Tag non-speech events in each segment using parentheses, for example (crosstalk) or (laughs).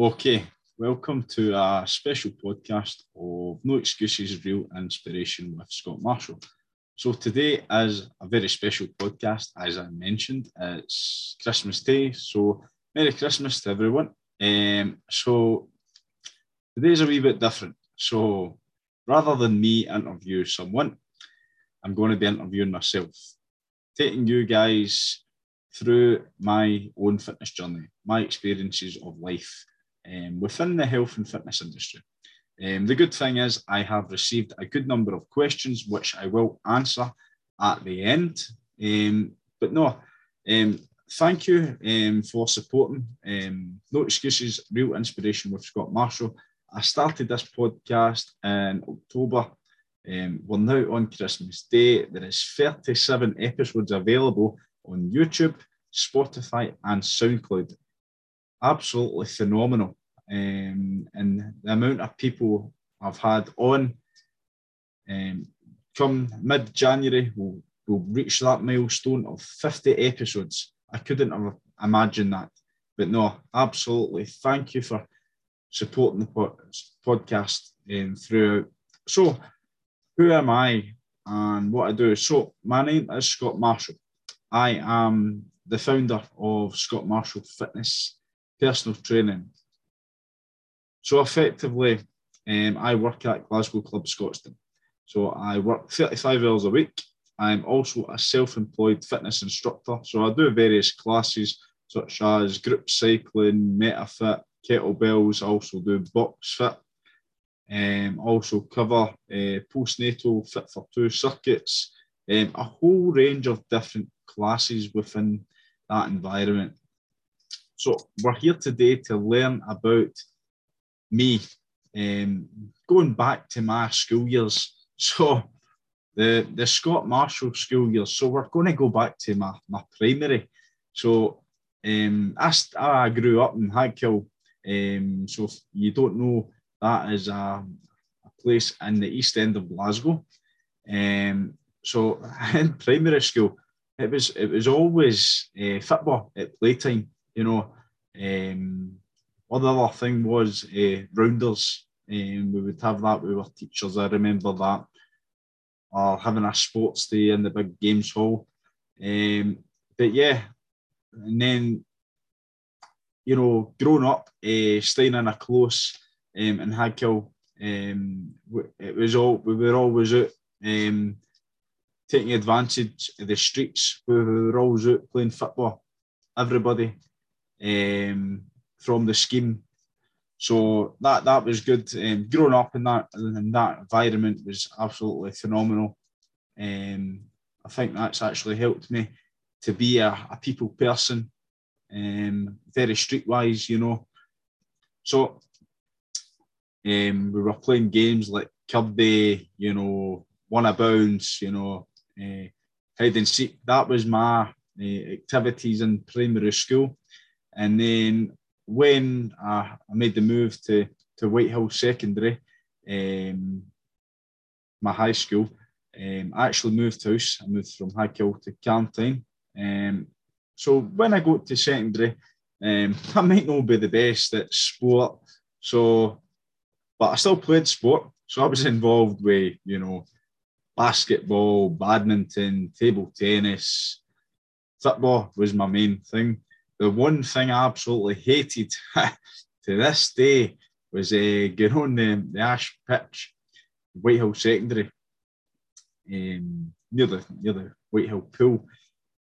Okay, welcome to a special podcast of No Excuses, Real Inspiration with Scott Marshall. So, today is a very special podcast, as I mentioned. It's Christmas Day, so Merry Christmas to everyone. Um, so, today's a wee bit different. So, rather than me interview someone, I'm going to be interviewing myself, taking you guys through my own fitness journey, my experiences of life um, within the health and fitness industry. Um, the good thing is, I have received a good number of questions which I will answer at the end. Um, but no, um, thank you um, for supporting um, No Excuses, Real Inspiration with Scott Marshall. I started this podcast in October. We're now on Christmas Day. There is 37 episodes available on YouTube, Spotify, and SoundCloud. Absolutely phenomenal um, and the amount of people I've had on. Um, come mid January, we'll, we'll reach that milestone of 50 episodes. I couldn't have imagined that. But no, absolutely. Thank you for supporting the pod, podcast um, throughout. So, who am I and what I do? So, my name is Scott Marshall. I am the founder of Scott Marshall Fitness Personal Training so effectively, um, I work at Glasgow Club Scotstoun. So I work 35 hours a week. I'm also a self-employed fitness instructor. So I do various classes such as group cycling, MetaFit, kettlebells. I also do box fit. Um, also cover uh, postnatal fit for two circuits, um, a whole range of different classes within that environment. So we're here today to learn about me um, going back to my school years. So the the Scott Marshall school years. So we're going to go back to my, my primary. So um, I, I grew up in Haghill. Um, so if you don't know, that is a, a place in the east end of Glasgow. Um, so (laughs) in primary school, it was it was always uh, football at playtime. You know, um, other thing was uh, rounders. Um, we would have that with our teachers. I remember that. Or having a sports day in the big games hall. Um, but yeah, and then, you know, growing up, uh, staying in a close um, in Haghill, um, it was all, we were always out um, taking advantage of the streets. We were always out playing football. Everybody. Um, from the scheme. So that that was good. Um, growing up in that in that environment was absolutely phenomenal. Um, I think that's actually helped me to be a, a people person, um, very streetwise, you know. So um, we were playing games like Kirby, you know, one a bounce, you know, uh, hide and seek. That was my uh, activities in primary school. And then when I, made the move to, to Whitehill Secondary, um, my high school, um, I actually moved house. I moved from Haghill to Carntyne. Um, so when I got to secondary, um, (laughs) I might not be the best at sport. So, but I still played sport. So I was involved with, you know, basketball, badminton, table tennis, football was my main thing the one thing I absolutely hated (laughs) to this day was uh, going on the, the Ash pitch, Whitehill Secondary, um, near the near the Whitehill pool,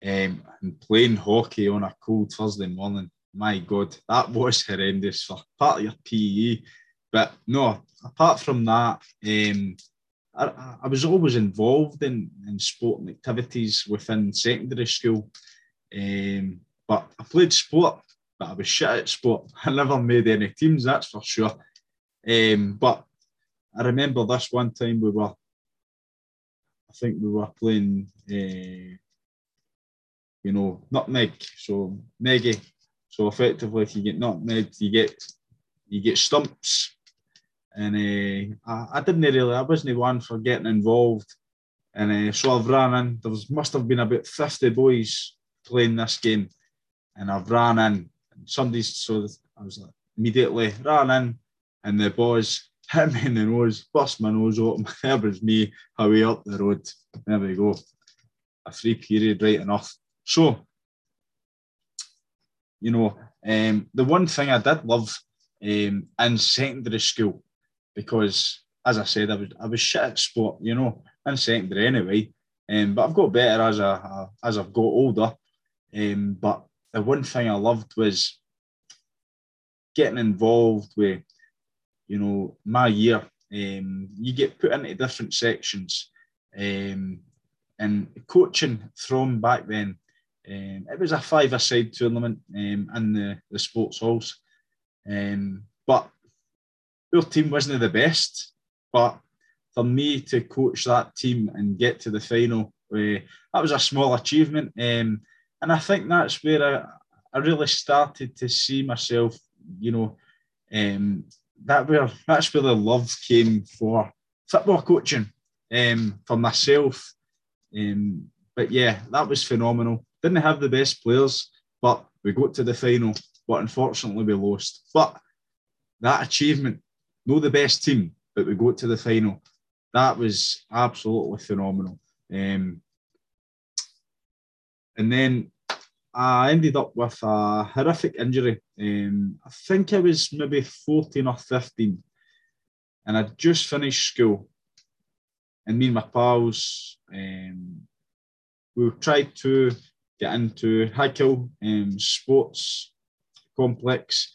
um, and playing hockey on a cold Thursday morning. My God, that was horrendous for part of your PE. But no, apart from that, um, I, I, was always involved in, in sporting activities within secondary school. Um, but I played sport, but I was shit at sport. (laughs) I never made any teams, that's for sure. Um, but I remember this one time we were, I think we were playing, uh, you know, nutmeg. So meggy. So effectively, if you get nutmeg, you get you get stumps. And uh, I, I didn't really, I wasn't one for getting involved. And uh, so I've ran in. There was, must have been about 50 boys playing this game and I've ran in and somebody's so I was like, immediately ran in, and the boys (laughs) hit me in the nose, bust my nose open. There was me away up the road. There we go. A free period, right enough. So, you know, um, the one thing I did love um, in secondary school, because as I said, I was I was shit at sport, you know, in secondary anyway. Um, but I've got better as I as I've got older. Um, but the one thing I loved was getting involved with, you know, my year. Um, you get put into different sections, um, and coaching from back then. Um, it was a five-a-side tournament um, in the, the sports halls, um, but our team wasn't the best. But for me to coach that team and get to the final, uh, that was a small achievement. Um, and I think that's where I, I really started to see myself, you know, um, that where that's where the love came for football coaching um, for myself. Um, but yeah, that was phenomenal. Didn't have the best players, but we got to the final. But unfortunately, we lost. But that achievement, no the best team, but we got to the final that was absolutely phenomenal. Um, and then I ended up with a horrific injury. Um, I think I was maybe 14 or 15, and I'd just finished school. And me and my pals, um, we tried to get into Highkill um, Sports Complex.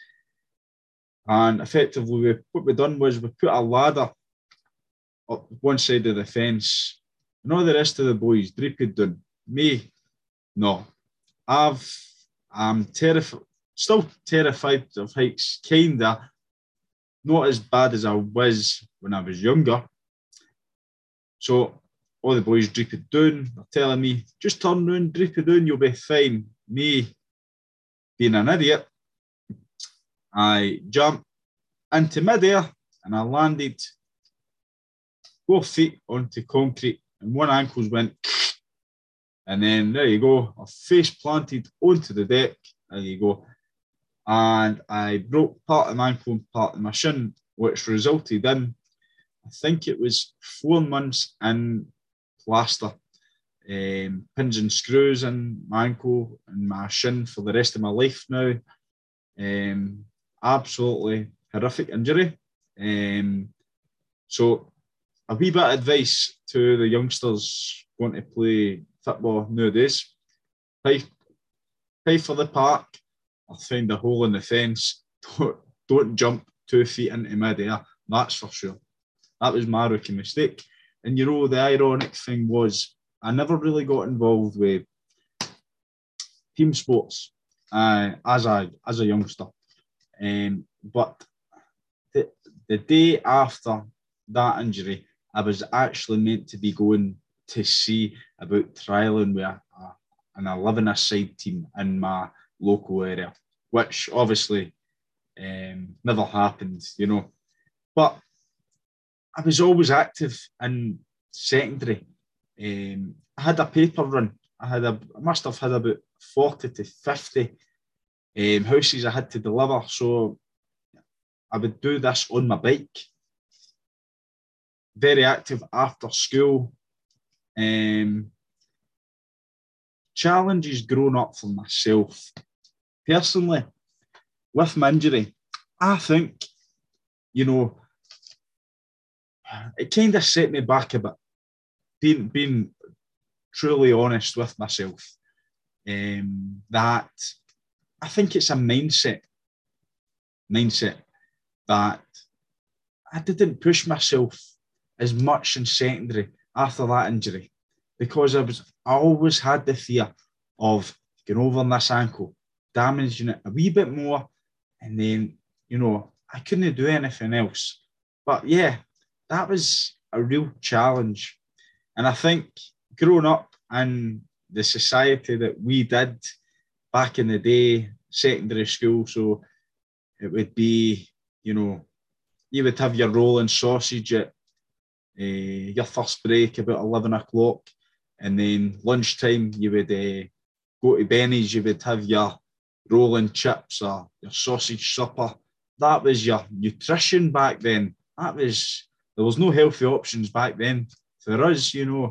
And effectively, we, what we done was we put a ladder up one side of the fence, and all the rest of the boys drooped down. Me, no. I've I'm terrified, still terrified of heights, kinda. Not as bad as I was when I was younger. So all the boys drooped down. They're telling me, just turn round, droop it down, you'll be fine. Me, being an idiot, I jumped into midair and I landed both feet onto concrete, and one ankle's went, and then there you go, a face planted onto the deck. There you go. And I broke part of my ankle and part of my shin, which resulted in, I think it was four months in plaster, um, pins and screws in my ankle and my shin for the rest of my life now. Um, absolutely horrific injury. Um, so a wee bit of advice to the youngsters going to play football nowadays. Pay, pay for the park or find a hole in the fence. Don't, don't jump two feet into mid-air, that's for sure. That was my rookie mistake. And you know, the ironic thing was I never really got involved with team sports uh, as a as a youngster. Um, but the, the day after that injury, I was actually meant to be going to see about trialing with a, a, an 11 side team in my local area, which obviously um, never happened, you know. But I was always active in secondary. Um, I had a paper run. I had a, I must have had about 40 to 50 um, houses I had to deliver. So I would do this on my bike very active after school. Um, challenges grown up for myself. Personally, with my injury, I think, you know, it kind of set me back a bit. Being, being truly honest with myself, um, that I think it's a mindset, mindset that I didn't push myself as much in secondary after that injury because I was I always had the fear of getting over on this ankle, damaging it a wee bit more, and then you know I couldn't do anything else. But yeah, that was a real challenge, and I think growing up in the society that we did back in the day, secondary school, so it would be you know you would have your rolling sausage at uh, your first break about 11 o'clock, and then lunchtime you would uh, go to Benny's, you would have your rolling chips or your sausage supper, that was your nutrition back then. That was there was no healthy options back then for us. You know,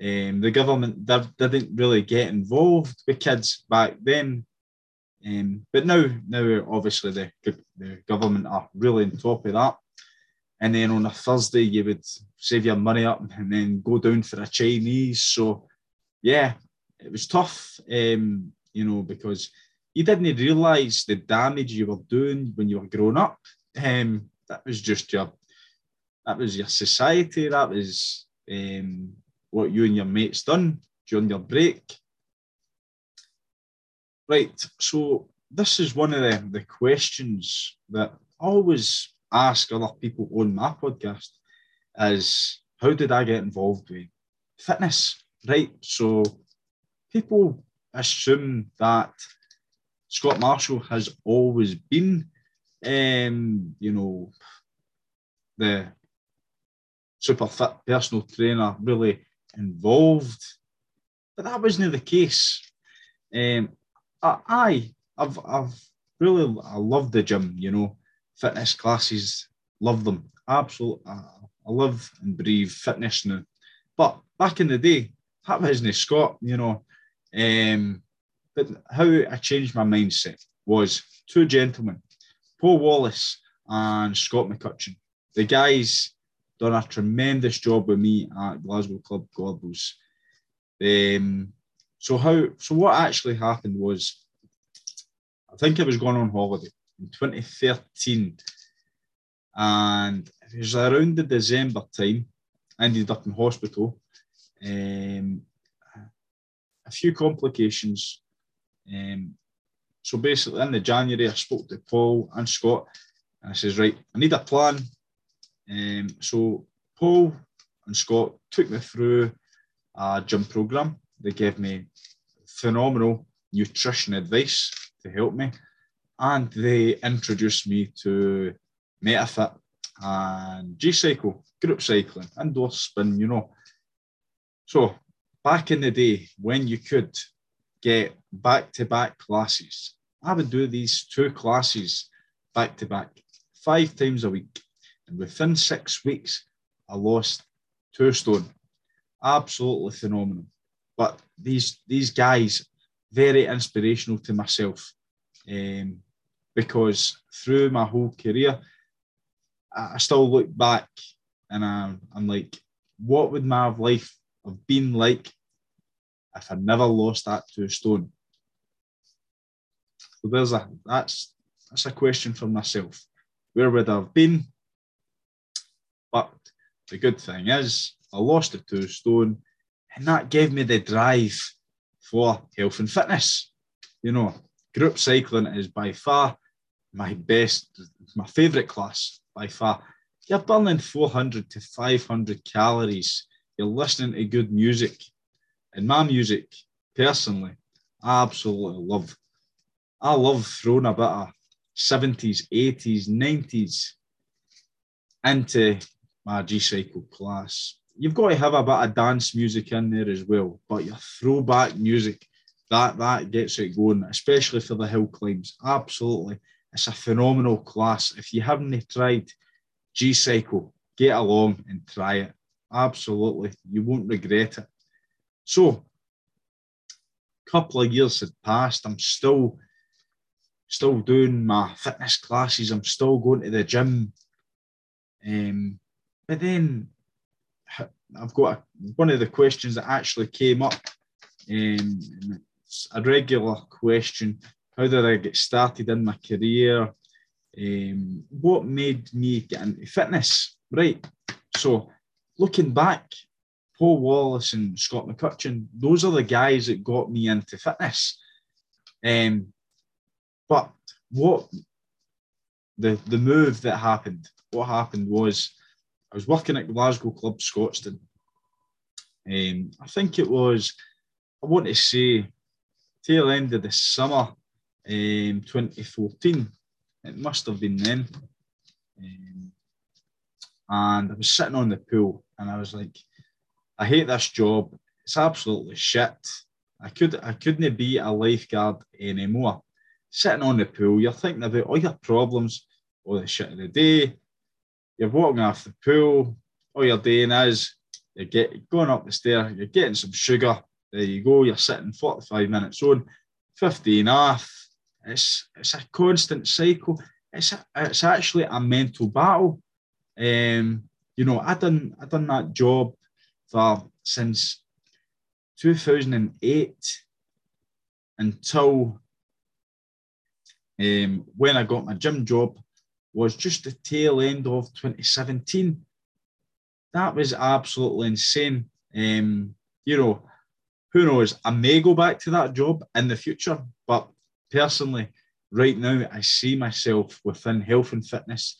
um, the government didn't really get involved with kids back then. Um, but now, now obviously the, the government are really on top of that. And then on a Thursday, you would save your money up and then go down for a Chinese. So, yeah, it was tough, um, you know, because you didn't realise the damage you were doing when you were growing up. Um, that was just your, that was your society. That was um, what you and your mates done during your break. Right, so this is one of the, the questions that always ask other people on my podcast is how did I get involved with fitness? Right, so people assume that Scott Marshall has always been, um, you know, the super fit personal trainer, really involved. But that wasn't the case. Um, I, I've, I've really, I love the gym, you know, fitness classes, love them. Absolutely. I, I love and breathe fitness now. But back in the day, that wasn't Scott, you know. Um, but how I changed my mindset was two gentlemen, Paul Wallace and Scott McCutcheon. The guys done a tremendous job with me at Glasgow Club Gorbals. Um, so how? So what actually happened was, I think I was going on holiday in 2013, and it was around the December time. I ended up in hospital. Um, a few complications um, so basically, in the January, I spoke to Paul and Scott, and I says, right, I need a plan. Um, so Paul and Scott took me through a gym program. They gave me phenomenal nutrition advice to help me, and they introduced me to MetaFit and G Cycle, group cycling, indoor spin, you know. So back in the day when you could get back to back classes. I would do these two classes back to back five times a week. And within six weeks, I lost two stone. Absolutely phenomenal. But these these guys, very inspirational to myself. Um, because through my whole career, I, still look back and I'm, I'm like, what would my life have been like if I never lost that two stone? So there's a that's that's a question for myself. Where would I have been? But the good thing is I lost the two stone, and that gave me the drive for health and fitness. You know, group cycling is by far my best, my favourite class by far. You're burning 400 to 500 calories. You're listening to good music. And my music, personally, I absolutely love. I love throwing a bit of 70s, 80s, 90s into my G Cycle class. You've got to have a bit of dance music in there as well, but your throwback music, that that gets it going, especially for the hill climbs. Absolutely. It's a phenomenal class. If you haven't tried G Cycle, get along and try it. Absolutely. You won't regret it. So, a couple of years had passed. I'm still still doing my fitness classes. I'm still going to the gym. Um, but then I've got a, one of the questions that actually came up. Um, it's a regular question. How did I get started in my career? Um, what made me get into fitness? Right. So looking back, Paul Wallace and Scott McCutcheon, those are the guys that got me into fitness. Um, but what the the move that happened, what happened was I was working at Glasgow Club Scotstoun. Um, I think it was, I want to say, tail end of the summer um, 2014. It must have been then. Um, and I was sitting on the pool and I was like, I hate this job. It's absolutely shit. I could I couldn't be a lifeguard anymore. Sitting on the pool, you're thinking about all your problems. all the shit of the day. You're walking off the pool. All you're doing is you get going up the stair. You're getting some sugar. There you go. You're sitting 45 minutes on, 15 off. It's it's a constant cycle. It's a, it's actually a mental battle. Um, you know, I done I done that job for since 2008 until um, when I got my gym job was just the tail end of 2017. That was absolutely insane. Um, you know, who knows? I may go back to that job in the future, but personally, right now, I see myself within health and fitness,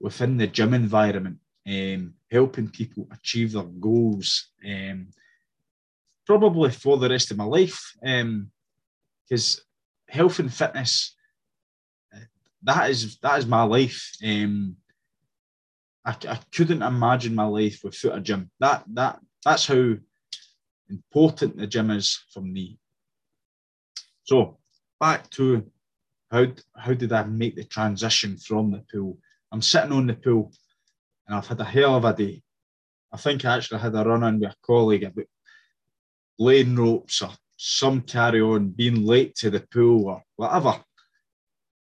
within the gym environment, um, helping people achieve their goals, um, probably for the rest of my life. Because um, health and fitness, that is that is my life. Um, I, I couldn't imagine my life without a gym. That that that's how important the gym is for me. So back to how how did I make the transition from the pool? I'm sitting on the pool and I've had a hell of a day. I think I actually had a run in with a colleague about laying ropes or some carry on, being late to the pool or whatever.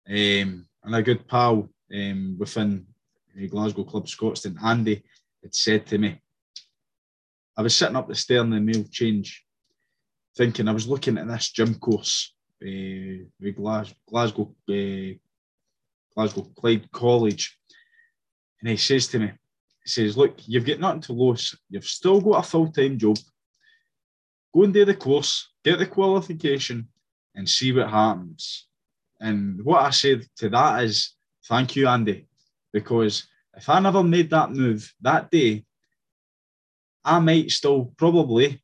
Um, and a good pal um, within the Glasgow Club Scotstoun, Andy, had said to me, I was sitting up the stair in the meal change, thinking I was looking at this gym course uh, with Glasgow, Glasgow Clyde College, and he says to me, he says, Look, you've got nothing to lose. You've still got a full time job. Go and do the course, get the qualification, and see what happens. And what I said to that is, Thank you, Andy, because if I never made that move that day, I might still probably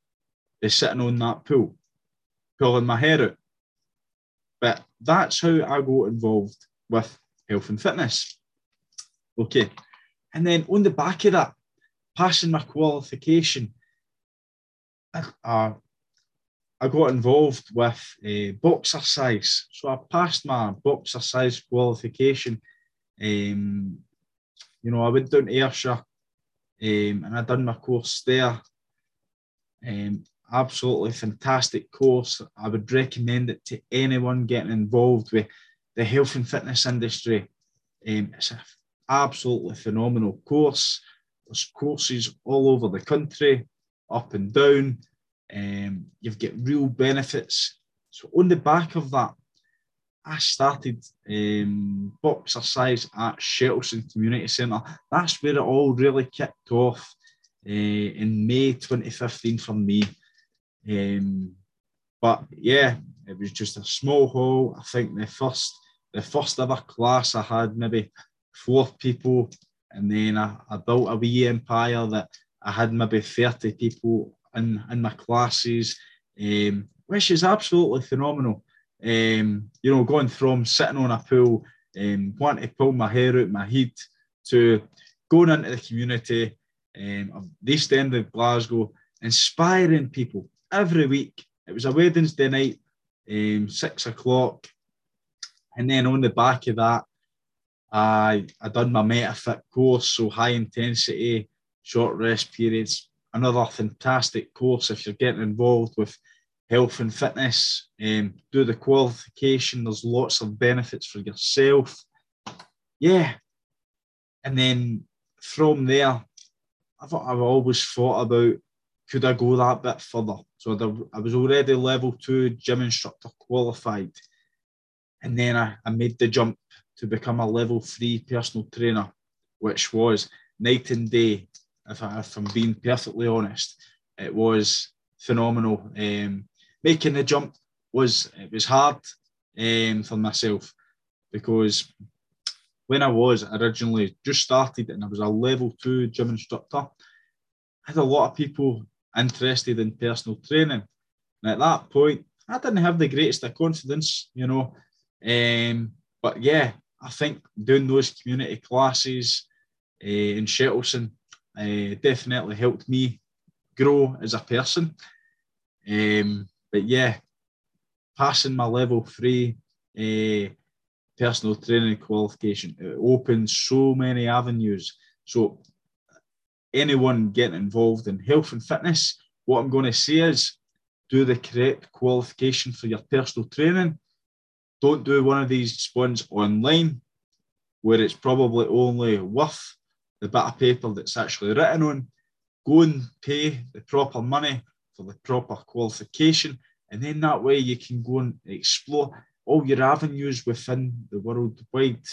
be sitting on that pool, pulling my hair out. But that's how I got involved with health and fitness. Okay. And then on the back of that, passing my qualification, I, I got involved with uh, size. So I passed my Boxercise qualification. Um, you know, I went down to Ayrshire um, and I done my course there. Um, absolutely fantastic course. I would recommend it to anyone getting involved with the health and fitness industry. Um, it's an absolutely phenomenal course. There's courses all over the country, up and down. Um, you've got real benefits. So on the back of that, I started um, at Shettleston Community Centre. That's where it all really kicked off uh, in May 2015 for me. Um, but yeah, it was just a small hall. I think the first the first ever class I had maybe four people, and then I, I built a wee empire that I had maybe 30 people in, in my classes, um, which is absolutely phenomenal. Um, you know, going from sitting on a pool, um, wanting to pull my hair out my head, to going into the community um, of the East End of Glasgow, inspiring people every week. It was a Wednesday night, um, six o'clock. And then on the back of that, I I done my MetaFit course, so high intensity, short rest periods. Another fantastic course if you're getting involved with health and fitness. Um, do the qualification. There's lots of benefits for yourself. Yeah, and then from there, I've I've always thought about could I go that bit further? So I was already level two gym instructor qualified. And then I, I made the jump to become a level three personal trainer, which was night and day. If, I, if I'm being perfectly honest, it was phenomenal. Um, making the jump was it was hard um, for myself because when I was originally just started and I was a level two gym instructor, I had a lot of people interested in personal training. And at that point, I didn't have the greatest of confidence, you know. Um, but yeah, I think doing those community classes uh, in Shettleston uh, definitely helped me grow as a person. Um, but yeah, passing my level three uh, personal training qualification. It opens so many avenues. So anyone getting involved in health and fitness, what I'm going to say is do the correct qualification for your personal training. Don't do one of these ones online where it's probably only worth the bit of paper that's actually written on. Go and pay the proper money for the proper qualification, and then that way you can go and explore all your avenues within the worldwide.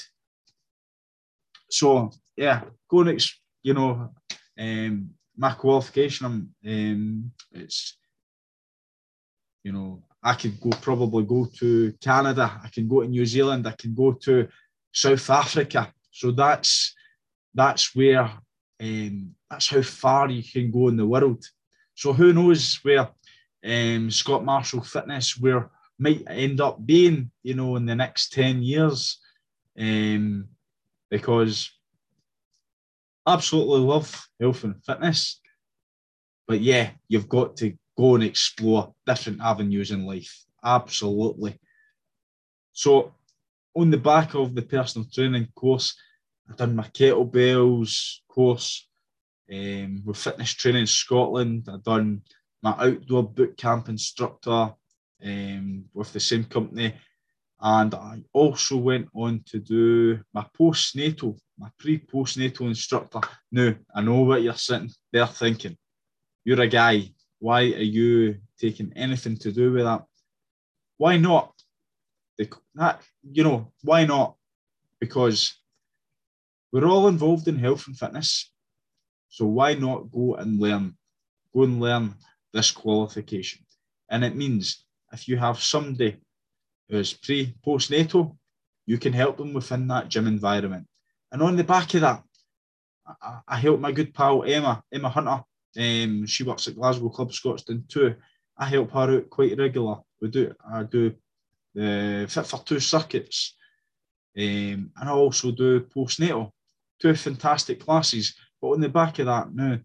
So yeah, go and you know um, my qualification. Um, it's you know I could go probably go to Canada. I can go to New Zealand. I can go to South Africa. So that's that's where um, that's how far you can go in the world. So who knows where um, Scott Marshall Fitness where might end up being, you know, in the next 10 years. Um, because absolutely love health and fitness. But yeah, you've got to go and explore different avenues in life. Absolutely. So, on the back of the personal training course, I've done my kettlebells course um, with Fitness Training in Scotland. I've done my outdoor boot camp instructor um, with the same company. And I also went on to do my postnatal, my pre postnatal instructor. Now, I know what you're sitting there thinking. You're a guy. Why are you taking anything to do with that? Why not? That, you know, why not? Because we're all involved in health and fitness. So why not go and learn? Go and learn this qualification. And it means if you have somebody who's pre postnatal, you can help them within that gym environment. And on the back of that, I, I help my good pal Emma, Emma Hunter. Um, she works at Glasgow Club Scotstoun too. I help her out quite regular. We do I do the Fit for Two circuits. Um, and I also do postnatal. Two fantastic classes. But on the back of that now,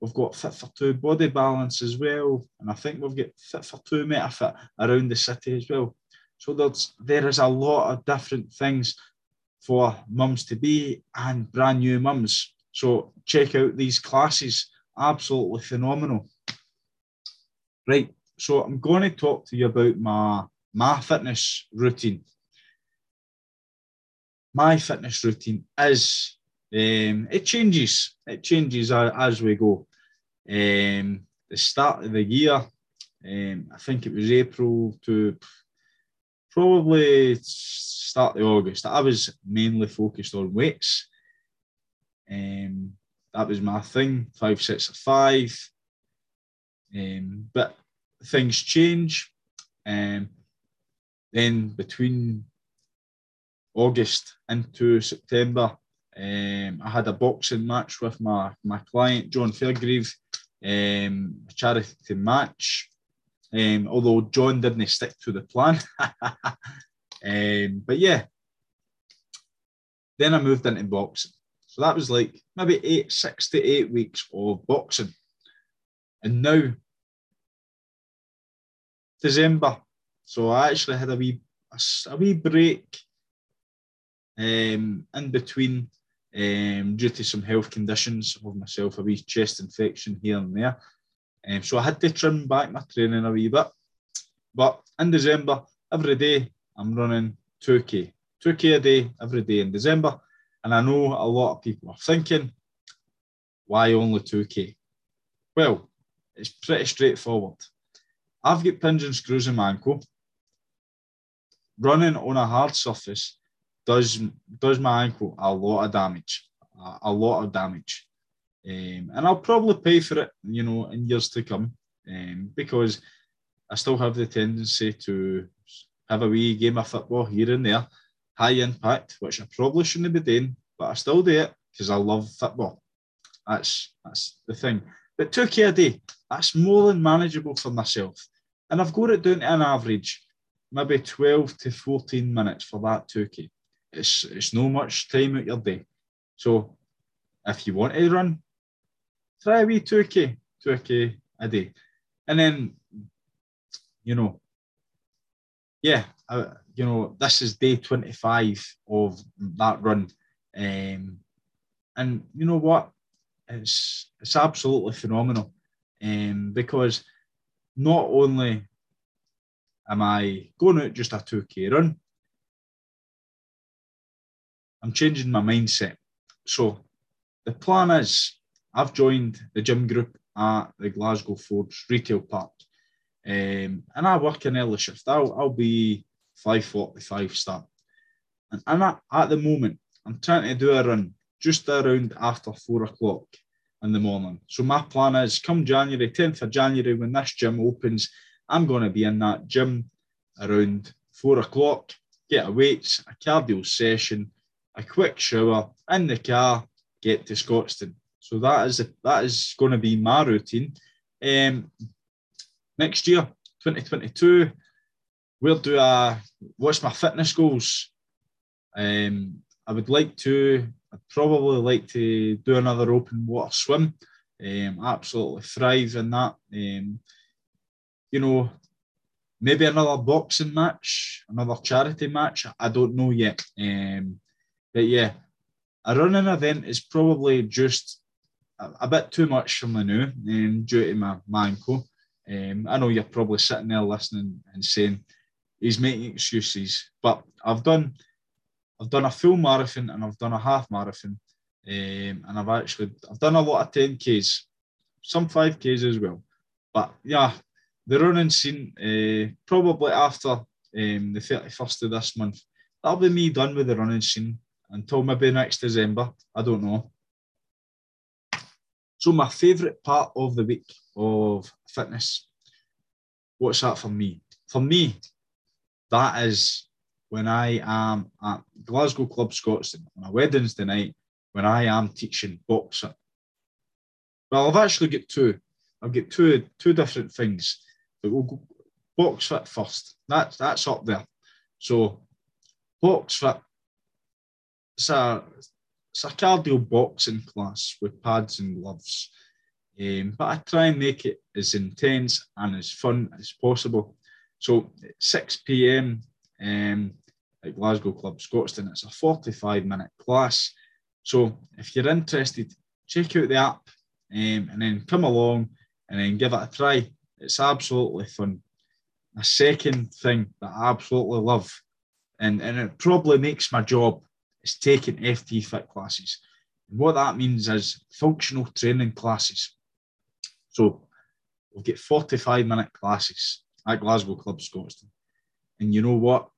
We've got Fit for Two body balance as well, and I think we've got Fit for Two MetaFit around the city as well. So there's there is a lot of different things for mums to be and brand new mums. So check out these classes, absolutely phenomenal. Right, so I'm going to talk to you about my my fitness routine. My fitness routine is um, it changes. It changes as we go. Um, the start of the year, um, I think it was April to probably start of August. I was mainly focused on weights. Um, that was my thing, five sets of five. Um, but things change. Um, then between August into September, um, I had a boxing match with my, my client, John Fairgrieve, um, a charity match. Um, although John didn't stick to the plan. (laughs) um, but yeah, then I moved into boxing. So that was like maybe eight, six to eight weeks of boxing. And now, December. So I actually had a wee, a, a wee break um, in between um, due to some health conditions of myself, a wee chest infection here and there. Um, so I had to trim back my training a wee bit. But in December, every day I'm running 2K, 2K a day every day in December. And I know a lot of people are thinking, why only 2K? Well, it's pretty straightforward. I've got pins and screws in my ankle. Running on a hard surface does does my ankle a lot of damage, a, a lot of damage, um, and I'll probably pay for it, you know, in years to come, um, because I still have the tendency to have a wee game of football here and there, high impact, which I probably shouldn't be doing, but I still do it because I love football. That's that's the thing. But 2k a day, that's more than manageable for myself. And I've got it down to an average, maybe 12 to 14 minutes for that 2k. It's it's no much time out your day. So if you want to run, try a wee 2k, 2k a day. And then, you know, yeah, I, you know, this is day 25 of that run. Um, and you know what? It's it's absolutely phenomenal. Um, because not only am I going out just a 2k run, I'm changing my mindset. So the plan is I've joined the gym group at the Glasgow Forge Retail Park. Um, and I work an early shift. I'll, I'll be 5.45 start. And, and I, at the moment, I'm trying to do a run just around after four o'clock in the morning. So my plan is come January, 10th of January, when this gym opens, I'm going to be in that gym around four o'clock, get a weights, a cardio session, a quick shower, in the car, get to Scotstoun. So that is that is going to be my routine. Um, next year, 2022, we'll do a what's my fitness goals. Um, I would like to. I'd probably like to do another open water swim. Um, absolutely thrive in that. Um, you know, maybe another boxing match, another charity match. I don't know yet. Um, but yeah, a running event is probably just a, bit too much for me new um, due to my, my ankle. Um, I know you're probably sitting there listening and saying he's making excuses, but I've done I've done a full marathon and I've done a half marathon, um, and I've actually I've done a lot of 10ks, some 5ks as well. But yeah, the running scene uh, probably after um, the 31st of this month, that'll be me done with the running scene until maybe next December. I don't know. So my favourite part of the week of fitness, what's that for me? For me, that is when I am at Glasgow Club Scotstoun on a Wednesday night when I am teaching boxing. Well, I've actually got two. I've got two two different things. But we'll go box fit first. That's that's up there. So box fit. It's a it's a cardio boxing class with pads and gloves. Um, but I try and make it as intense and as fun as possible. So 6 p.m. Um, at Glasgow Club Scotstoun, it's a 45 minute class. So if you're interested, check out the app um, and then come along and then give it a try. It's absolutely fun. A second thing that I absolutely love, and, and it probably makes my job is taking FT fit classes. And what that means is functional training classes. So we'll get 45 minute classes at Glasgow Club Scotstoun. And you know what?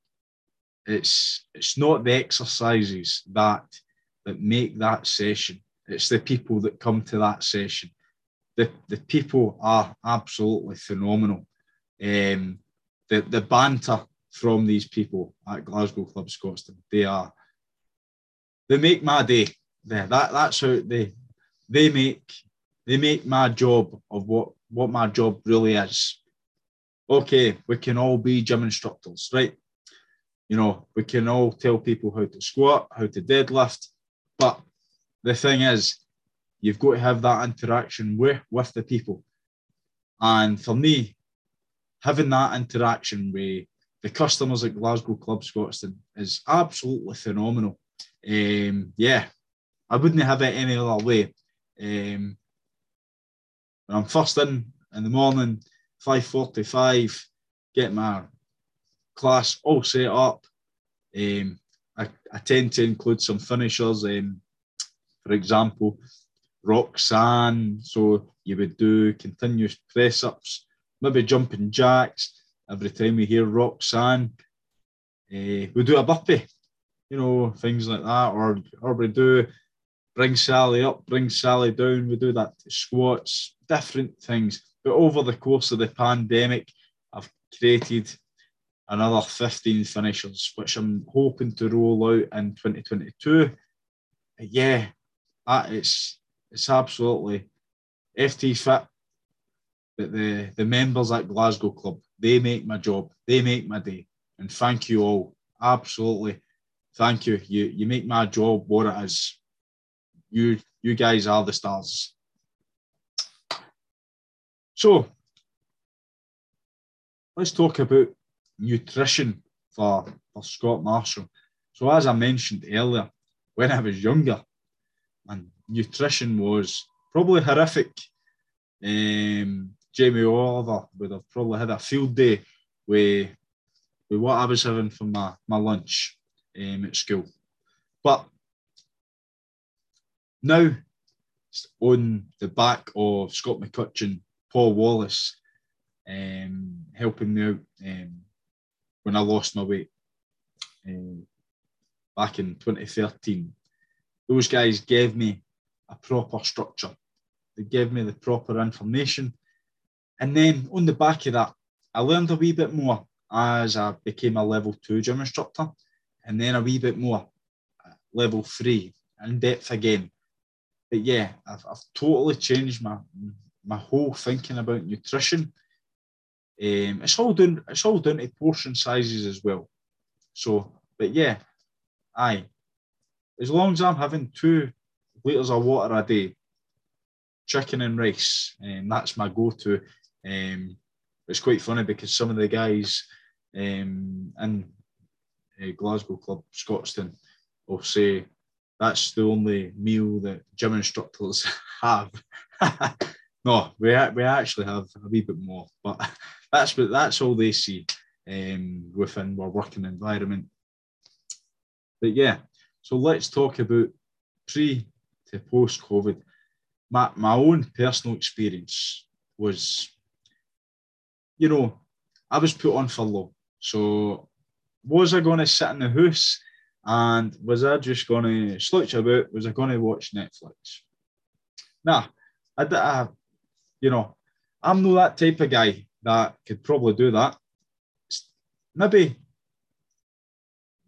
It's it's not the exercises that that make that session. It's the people that come to that session. The the people are absolutely phenomenal. Um, the the banter from these people at Glasgow Club Scotstoun, they are they make my day. There, that that's how they they make they make my job of what what my job really is. Okay, we can all be gym instructors, right? You know, we can all tell people how to squat, how to deadlift, but the thing is, you've got to have that interaction with with the people. And for me, having that interaction with the customers at Glasgow Club Scotstoun is absolutely phenomenal um, yeah, I wouldn't have it any other way. Um, when I'm first in in the morning, 5.45, get my class all set up. Um, I, I, tend to include some finishers, um, for example, Roxanne. So you would do continuous press ups, maybe jumping jacks. Every time we hear Roxanne, uh, we do a burpee you know, things like that, or or we do bring Sally up, bring Sally down. We do that squats, different things. But over the course of the pandemic, I've created another 15 finishers, which I'm hoping to roll out in 2022. Yeah, that it's it's absolutely FT fit. But the the members at Glasgow Club, they make my job, they make my day. And thank you all. Absolutely thank you. You you make my job what it is. You you guys are the stars. So let's talk about nutrition for for Scott Marshall. So as I mentioned earlier, when I was younger, and nutrition was probably horrific. Um, Jamie Oliver would have probably had a field day with, with what I was having for my, my lunch um, at school. But now, on the back of Scott McCutcheon, Paul Wallace, um, helping me out um, when I lost my weight uh, back in 2013. Those guys gave me a proper structure. They gave me the proper information. And then on the back of that, I learned a wee bit more as I became a level two gym instructor, and then a wee bit more level three in depth again. But yeah, I've, I've totally changed my my whole thinking about nutrition. Um, it's all down it's all down to portion sizes as well. So, but yeah, aye. As long as I'm having two litres of water a day, chicken and rice, and um, that's my go-to. Um, it's quite funny because some of the guys um, in uh, Glasgow Club Scotstoun will say that's the only meal that gym instructors (laughs) have. (laughs) no, we we actually have a wee bit more, but (laughs) that's what that's all they see um, within our working environment. But yeah, so let's talk about pre to post COVID. My my own personal experience was, you know, I was put on furlough, so was I going to sit in the house and was I just going to slouch about? Was I going to watch Netflix? Nah, I, I, you know, I'm not that type of guy that could probably do that. Maybe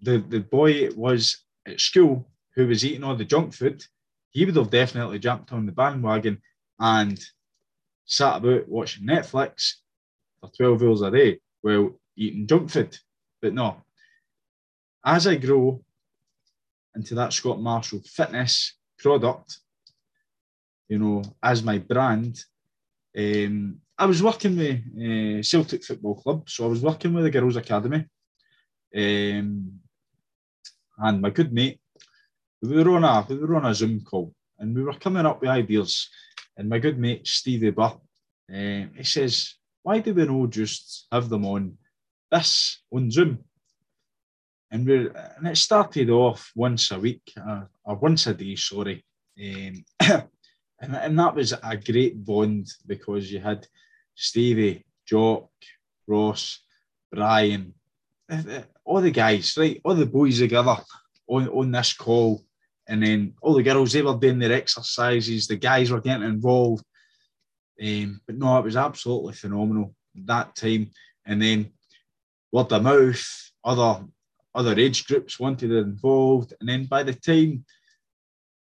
the the boy was at school who was eating all the junk food, he would have definitely jumped on the bandwagon and sat about watching Netflix for 12 hours a day while eating junk food. But no, as I grow into that Scott Marshall fitness product, you know, as my brand, um, I was working with uh, Celtic Football Club, so I was working with the Girls Academy, um, and my good mate, we were on a we were on a Zoom call, and we were coming up with ideas, and my good mate Stevie Burr, um, he says, "Why do we not just have them on this on Zoom?" And we and it started off once a week uh, or once a day, sorry, um, (coughs) and and that was a great bond because you had Stevie, Jock, Ross, Brian, eh, eh, all the guys, right, all the boys together on on this call, and then all the girls they were doing their exercises, the guys were getting involved. Um, but no, it was absolutely phenomenal that time. And then word of mouth, other other age groups wanted involved. And then by the time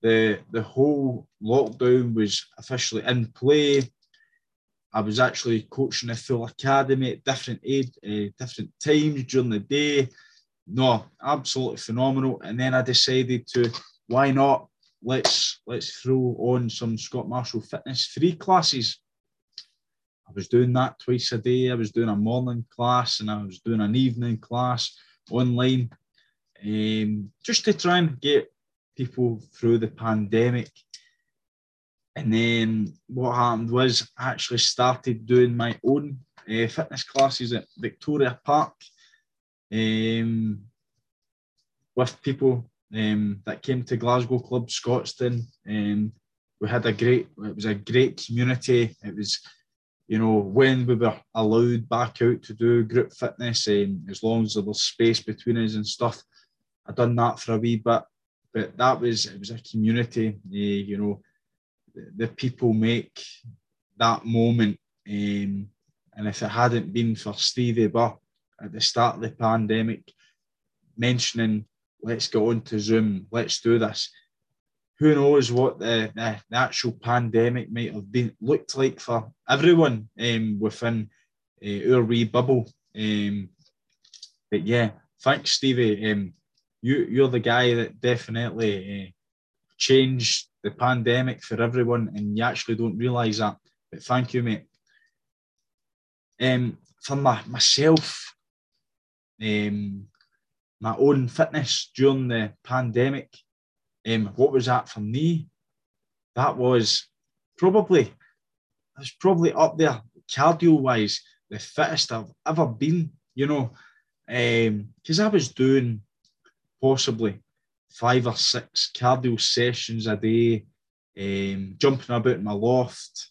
the the whole lockdown was officially in play, I was actually coaching a full academy at different age, uh, different times during the day. No, absolutely phenomenal. And then I decided to why not let's let's throw on some Scott Marshall fitness free classes. I was doing that twice a day. I was doing a morning class and I was doing an evening class online um, just to try and get people through the pandemic. And then what happened was I actually started doing my own uh, fitness classes at Victoria Park um, with people um, that came to Glasgow Club Scotstoun. Um, we had a great, it was a great community. It was you know, when we were allowed back out to do group fitness, and as long as there was space between us and stuff, I done that for a wee bit. But that was it was a community, uh, you know, the, the, people make that moment. Um, and if it hadn't been for Stevie Burr at the start of the pandemic mentioning, let's go on to Zoom, let's do this, who knows what the, the, the, actual pandemic might have been looked like for everyone um, within uh, our wee bubble. Um, but yeah, thanks, Stevie. Um, you you're the guy that definitely uh, changed the pandemic for everyone, and you actually don't realise that. But thank you, mate. Um, for my, myself, um, my own fitness during the pandemic. Um, what was that for me? That was probably, was probably up there cardio wise, the fittest I've ever been, you know, because um, I was doing possibly five or six cardio sessions a day, um, jumping about in my loft.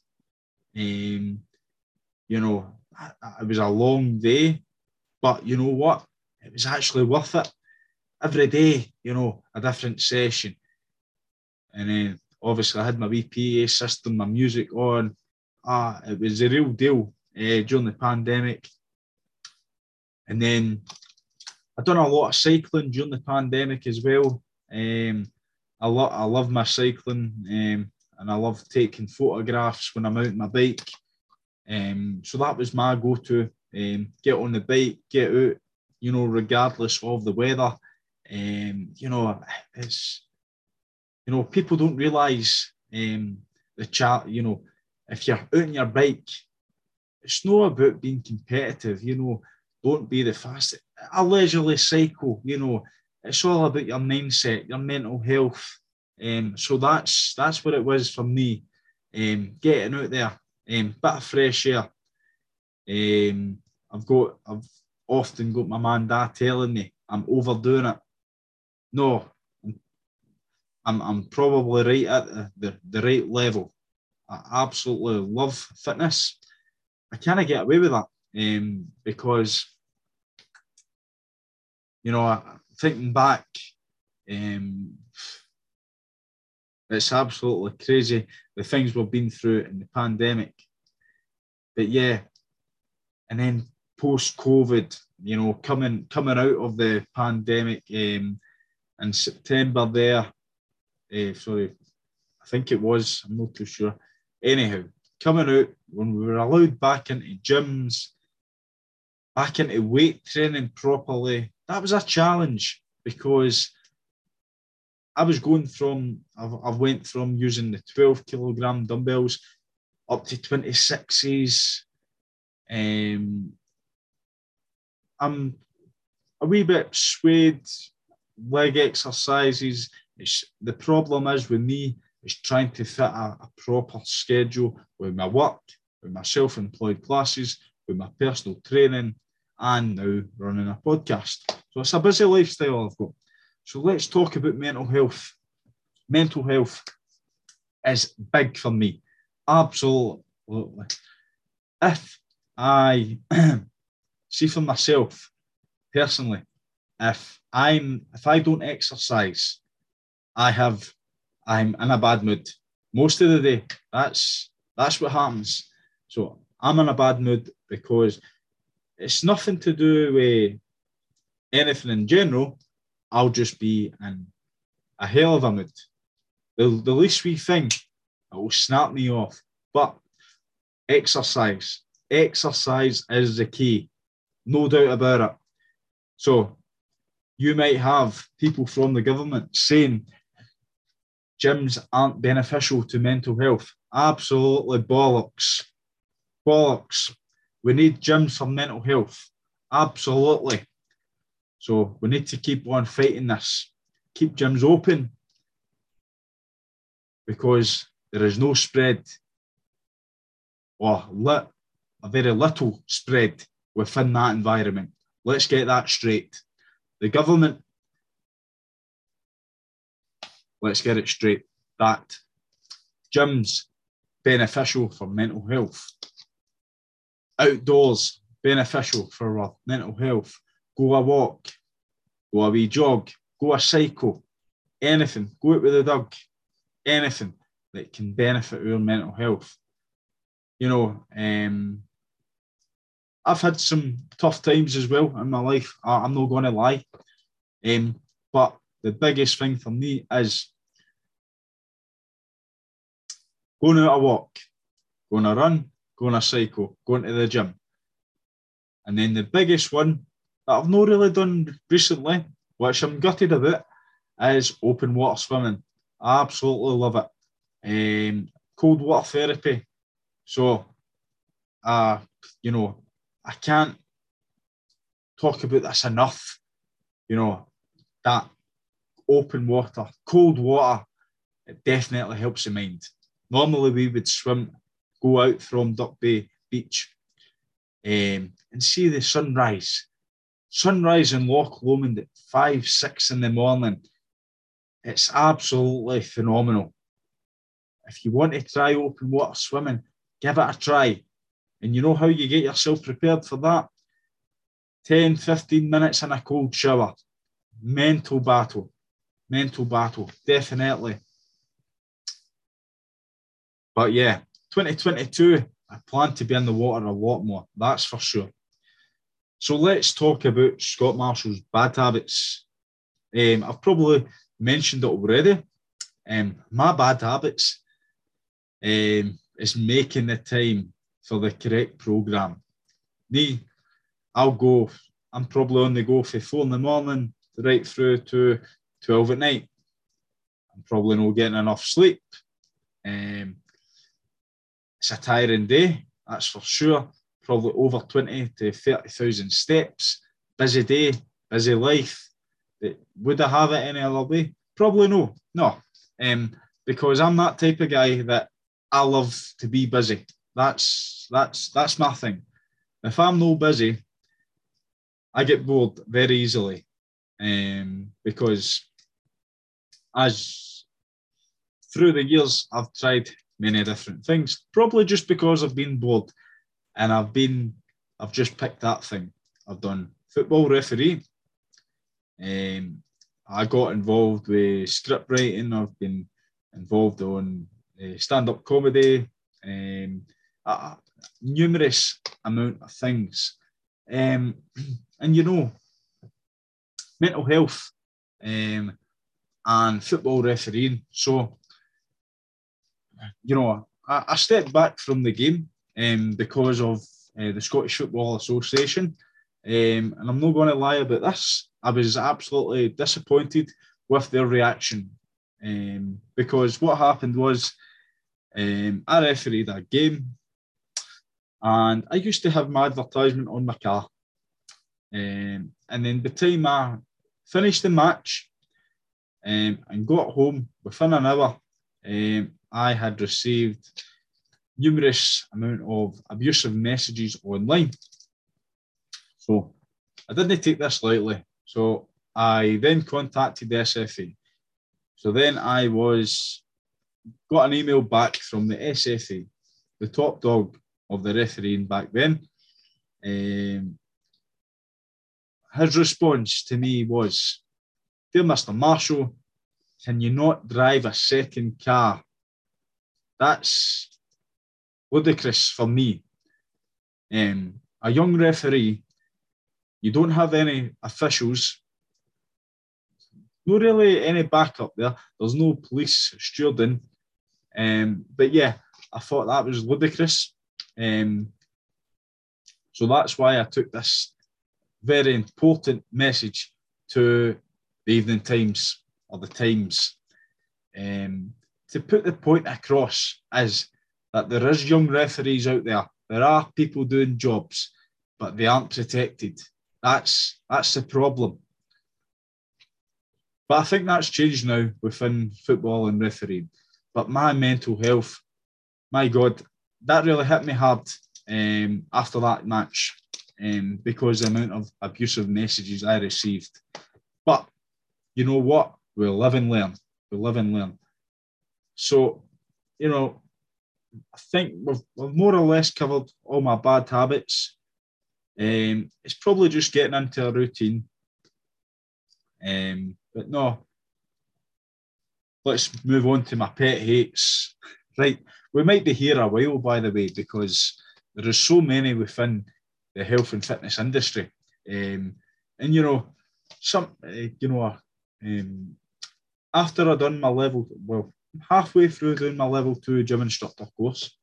Um, you know, it was a long day, but you know what? It was actually worth it. Every day, you know, a different session. And then obviously I had my VPA system, my music on. Ah, it was a real deal uh, during the pandemic. And then I done a lot of cycling during the pandemic as well. Um, I, lo- I love my cycling um, and I love taking photographs when I'm out on my bike. Um, so that was my go to um, get on the bike, get out, you know, regardless of the weather. Um, you know, it's, you know, people don't realise um, the chat, you know, if you're out on your bike, it's not about being competitive, you know, don't be the fastest. A leisurely cycle, you know, it's all about your mindset, your mental health. Um, so that's that's what it was for me. Um, getting out there, um, bit of fresh air. Um, I've got I've often got my man dad telling me I'm overdoing it. No, I'm I'm probably right at the, the, the right level. I absolutely love fitness. I can't get away with that um, because you know thinking back, um, it's absolutely crazy the things we've been through in the pandemic. But yeah, and then post COVID, you know, coming coming out of the pandemic um, in September there, uh, sorry, I think it was, I'm not too sure. Anyhow, coming out when we were allowed back into gyms, back into weight training properly, that was a challenge because I was going from I've, I've went from using the 12 kilogram dumbbells up to 26s. Um, I'm a wee bit swayed leg exercises. It's, the problem is with me is trying to fit a, a proper schedule with my work, with my self-employed classes, with my personal training, and now running a podcast. So it's a busy lifestyle I've got. So let's talk about mental health. Mental health is big for me. Absolutely. If I (clears throat) see for myself personally, if I'm if I don't exercise, I have I'm in a bad mood most of the day. That's that's what happens. So I'm in a bad mood because it's nothing to do with anything in general. I'll just be in a hell of a mood. The, the least wee thing it will snap me off. But exercise, exercise is the key, no doubt about it. So you might have people from the government saying gyms aren't beneficial to mental health. Absolutely bollocks. Bollocks. We need gyms for mental health. Absolutely. So we need to keep on fighting this. Keep gyms open because there is no spread or a very little spread within that environment. Let's get that straight. The government, let's get it straight, that gyms beneficial for mental health outdoors, beneficial for our mental health. Go a walk, go a wee jog, go a cycle, anything, go out with the dog, anything that can benefit your mental health. You know, um, I've had some tough times as well in my life. I'm not going to lie. Um, but the biggest thing for me is going out a walk, going a run, going a cycle, going to the gym. And then the biggest one that I've not really done recently, which I'm gutted about, is open water swimming. I absolutely love it. Um, cold water therapy. So, uh, you know, I can't talk about this enough. you know, that open water, cold water, it definitely helps the mind. Normally, we would swim, go out from Duck Bay Beach um, and see the sunrise. Sunrise in Loch Lomond at five, six in the morning. It's absolutely phenomenal. If you want to try open water swimming, give it a try. And you know how you get yourself prepared for that? 10, 15 minutes in a cold shower. Mental battle. Mental battle. Definitely. But yeah, 2022, I plan to be in the water a lot more. That's for sure. So let's talk about Scott Marshall's bad habits. Um, I've probably mentioned it already. Um, my bad habits um, is making the time for the correct program. Me, I'll go. I'm probably on the go for four in the morning right through to twelve at night. I'm probably not getting enough sleep. Um, it's a tiring day, that's for sure. Probably over twenty to thirty thousand steps. Busy day, busy life. Would I have it any other way? Probably no. No. Um, because I'm that type of guy that I love to be busy. That's that's that's my thing. If I'm no busy, I get bored very easily. Um, because as through the years I've tried many different things, probably just because I've been bored and I've been I've just picked that thing. I've done football referee. Um, I got involved with script writing. I've been involved on uh, stand-up comedy, um, a numerous amount of things. Um, (clears throat) and you know, mental health um, and football refereeing. So, you know, I, I stepped back from the game um, because of uh, the Scottish Football Association. Um, and I'm not going to lie about this. I was absolutely disappointed with their reaction um, because what happened was um, I refereed a game and I used to have my advertisement on my car. Um, and then by the time I finished the match um, and got home within an hour, um, I had received numerous amount of abusive messages online. So I didn't take this lightly. So I then contacted the SFA. So then I was got an email back from the SFA, the top dog of the refereeing back then. Um, his response to me was, Dear Mr. Marshall, can you not drive a second car? That's ludicrous for me. Um, a young referee, you don't have any officials, no really any backup there. There's no police stewarding. Um, but yeah, I thought that was ludicrous. Um, so that's why I took this very important message to the Evening Times or the Times um, to put the point across is that there is young referees out there. There are people doing jobs, but they aren't protected. That's that's the problem. But I think that's changed now within football and refereeing. But my mental health, my God, that really hit me hard um, after that match um, because the amount of abusive messages I received. But you know what? We'll live and learn. We'll live and learn. So, you know, I think we've, we've more or less covered all my bad habits. Um, it's probably just getting into a routine. Um, but no, let's move on to my pet hates. (laughs) Right, we might be here a while, by the way, because there are so many within the health and fitness industry. Um, and you know, some, uh, you know, um, after I done my level, well, halfway through doing my level two gym instructor course,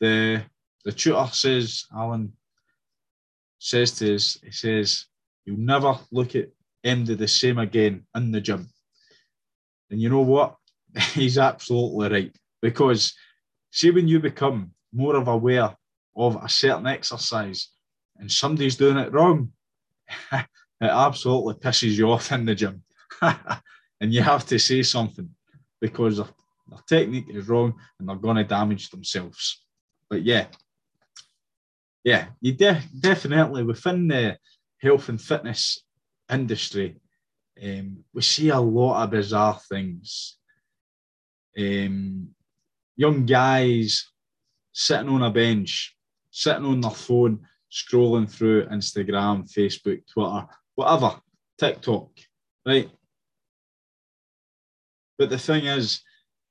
the the tutor says, Alan says to us, he says, you'll never look at MD the same again in the gym. And you know what? (laughs) He's absolutely right. Because see when you become more of aware of a certain exercise and somebody's doing it wrong, (laughs) it absolutely pisses you off in the gym. (laughs) and you have to say something because their, their technique is wrong and they're going to damage themselves. But yeah, yeah, you de- definitely within the health and fitness industry, um, we see a lot of bizarre things. Um, young guys sitting on a bench, sitting on their phone, scrolling through Instagram, Facebook, Twitter, whatever, TikTok, right? But the thing is,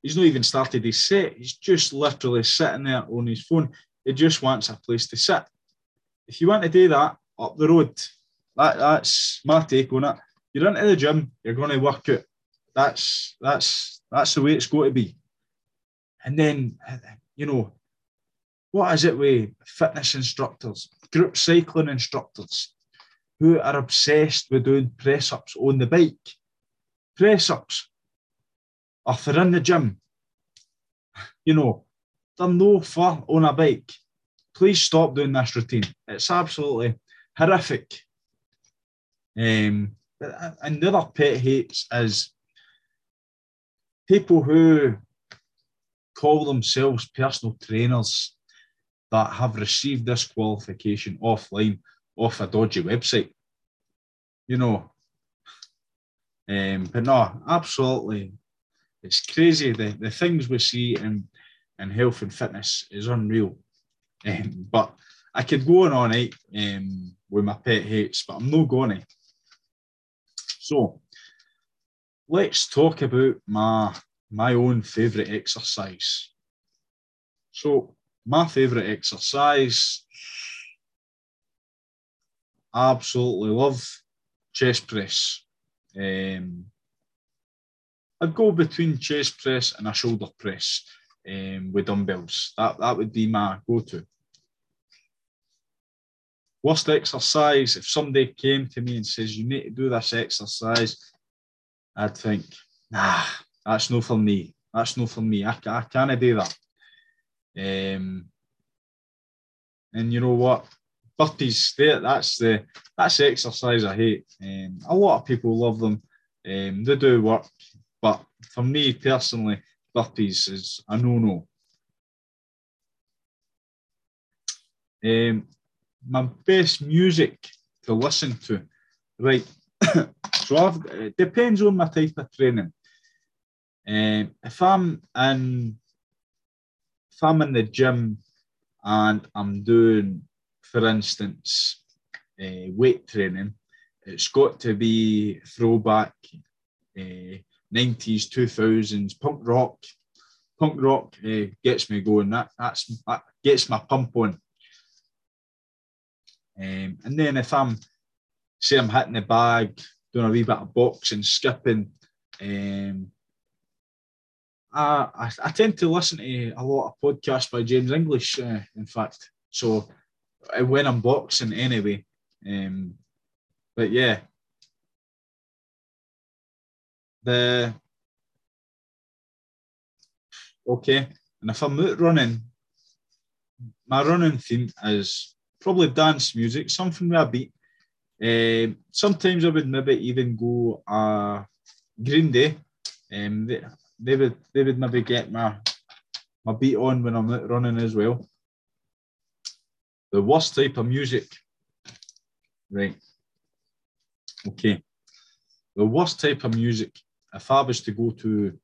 he's not even started his set. He's just literally sitting there on his phone. He just wants a place to sit. If you want to do that up the road, that, that's my take on it. You're into the gym, you're going to work out. That's that's that's the way it's got to be. And then, you know, what is it with fitness instructors, group cycling instructors, who are obsessed with doing press ups on the bike? Press ups. Or they're in the gym, you know, they're no fun on a bike. Please stop doing this routine. It's absolutely horrific. Um, and the other pet hates is people who call themselves personal trainers that have received this qualification offline off a dodgy website. You know, um, but no, absolutely, it's crazy. The, the things we see in, in health and fitness is unreal. Um, but I could go on all night um, with my pet hates, but I'm not going to. So let's talk about my my own favourite exercise. So, my favourite exercise, I absolutely love chest press. Um, I'd go between chest press and a shoulder press um, with dumbbells. That, that would be my go to. Worst exercise, if somebody came to me and says, You need to do this exercise, I'd think, Nah, that's no for me. That's no for me. I, I can't do that. Um, and you know what? Burpees, that's the that's the exercise I hate. Um, a lot of people love them. Um, they do work, but for me personally, burpees is a no-no. Um, my best music to listen to, right? (coughs) so I've, it depends on my type of training. Um, if I'm in, if I'm in the gym and I'm doing, for instance, uh, weight training, it's got to be throwback uh, 90s, 2000s punk rock. Punk rock uh, gets me going. That that's that gets my pump on. Um, and then if I'm say I'm hitting the bag, doing a wee bit of boxing, skipping, um, I, I, I tend to listen to a lot of podcasts by James English, uh, in fact. So uh, when I'm boxing, anyway. Um, but yeah, the okay, and if I'm running, my running theme is probably dance music, something with a beat. Um, sometimes I would maybe even go a Green Day. Um, they, they would they would maybe get my my beat on when I'm running as well. The worst type of music, right? Okay, the worst type of music. If I was to go to,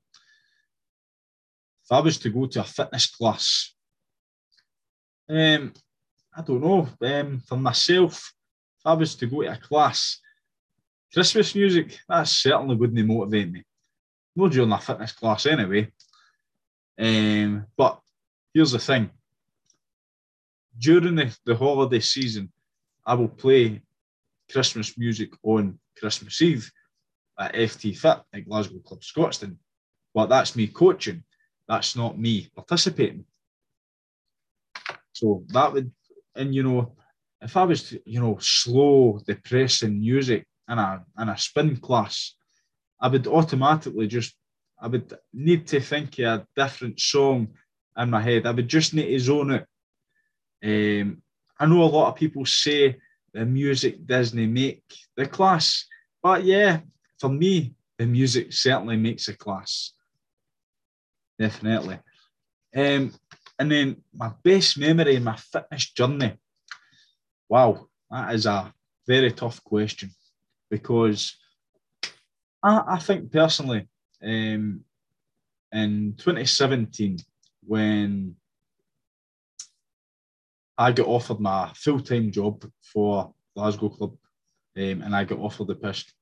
if I was to go to a fitness class, um, I don't know. Um, for myself, if I was to go to a class, Christmas music, that certainly wouldn't motivate me no during a fitness class anyway. Um, but here's the thing during the, the holiday season, I will play Christmas music on Christmas Eve at FT Fit at Glasgow Club Scotstoun. But that's me coaching, that's not me participating. So that would, and you know, if I was to, you know, slow, depressing music in a in a spin class, I would automatically just, I would need to think of a different song in my head. I would just need to zone it. Um, I know a lot of people say the music Disney make the class. But yeah, for me, the music certainly makes a class. Definitely. Um, and then my best memory in my fitness journey. Wow, that is a very tough question because I, I think personally, um, in 2017, when I got offered my full time job for Glasgow Club, um, and I got offered the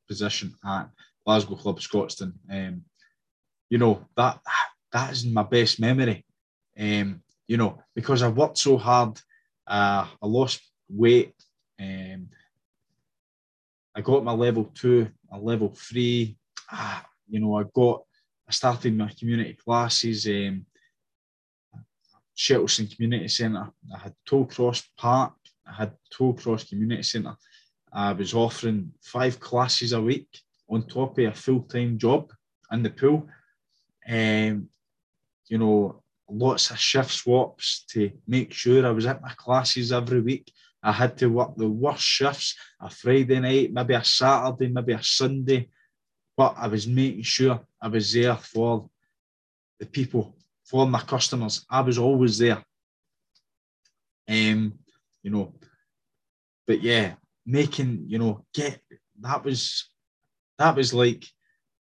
position at Glasgow Club Scotstoun. Um, you know that that is my best memory. Um, you know because I worked so hard, uh, I lost weight. Um, I got my level two, a level three. Ah, you know, I got, I started my community classes. Um, Shettleston Community Centre. I had Tollcross Park. I had Tollcross Community Centre. I was offering five classes a week on top of a full time job in the pool. Um, you know, lots of shift swaps to make sure I was at my classes every week. I had to work the worst shifts a Friday night, maybe a Saturday, maybe a Sunday, but I was making sure I was there for the people for my customers. I was always there. Um, you know, but yeah, making, you know, get that was that was like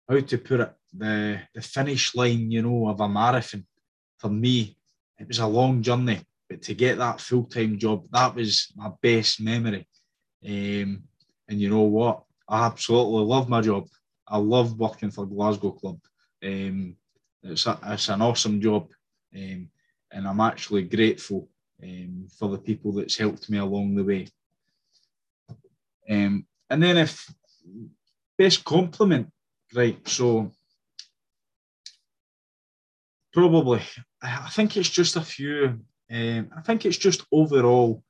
how to put it, the the finish line, you know, of a marathon. For me, it was a long journey, but to get that full-time job, that was my best memory. Um, and you know what? I absolutely love my job. I love working for Glasgow Club. Um, it's, a, it's an awesome job, um, and I'm actually grateful um, for the people that's helped me along the way. Um, and then if best compliment, right? So probably, I think it's just a few. Um, I think it's just overall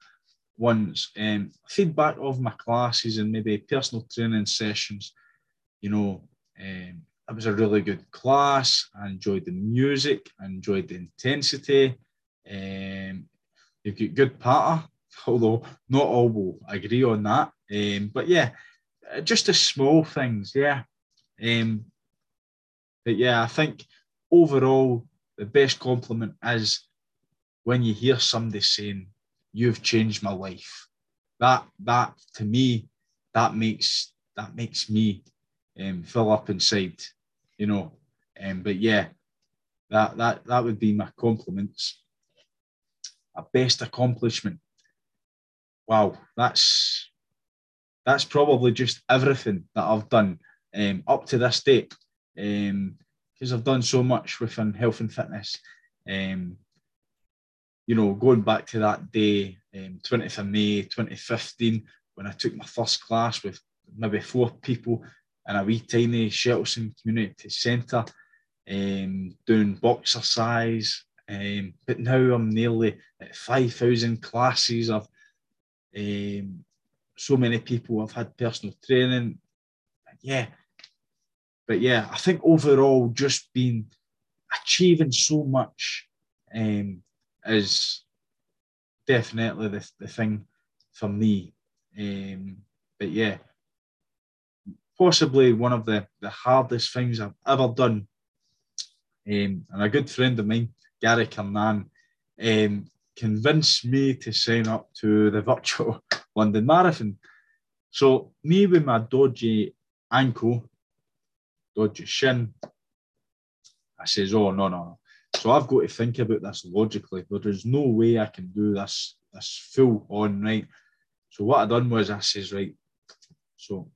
ones. Um, feedback of my classes and maybe personal training sessions. You know, um, it was a really good class. I enjoyed the music. I enjoyed the intensity. Um, you've got good patter, although not all will agree on that. Um, but yeah, just the small things, yeah. Um, but yeah, I think overall the best compliment is when you hear somebody saying, "You've changed my life." That that to me, that makes that makes me um, fill up inside you know. Um, but yeah, that that that would be my compliments. A best accomplishment. Wow, that's that's probably just everything that I've done um, up to this date. because um, I've done so much within health and fitness. Um, you know, going back to that day, um, 20th of May 2015, when I took my first class with maybe four people in a wee tiny Shettleston Community Centre, um, doing boxercise. Um, but now I'm nearly at 5,000 classes of um, so many people have had personal training. Yeah. But yeah, I think overall, just being achieving so much um, is definitely the, the thing for me. Um, but yeah, possibly one of the, the hardest things I've ever done. Um, and a good friend of mine, Gary Kernan, um, convinced me to sign up to the virtual (laughs) London Marathon. So, me with my dodgy ankle, dodgy shin, I says, Oh, no, no, no. So, I've got to think about this logically. But There is no way I can do this, this full on, right? So, what I done was I says, Right, so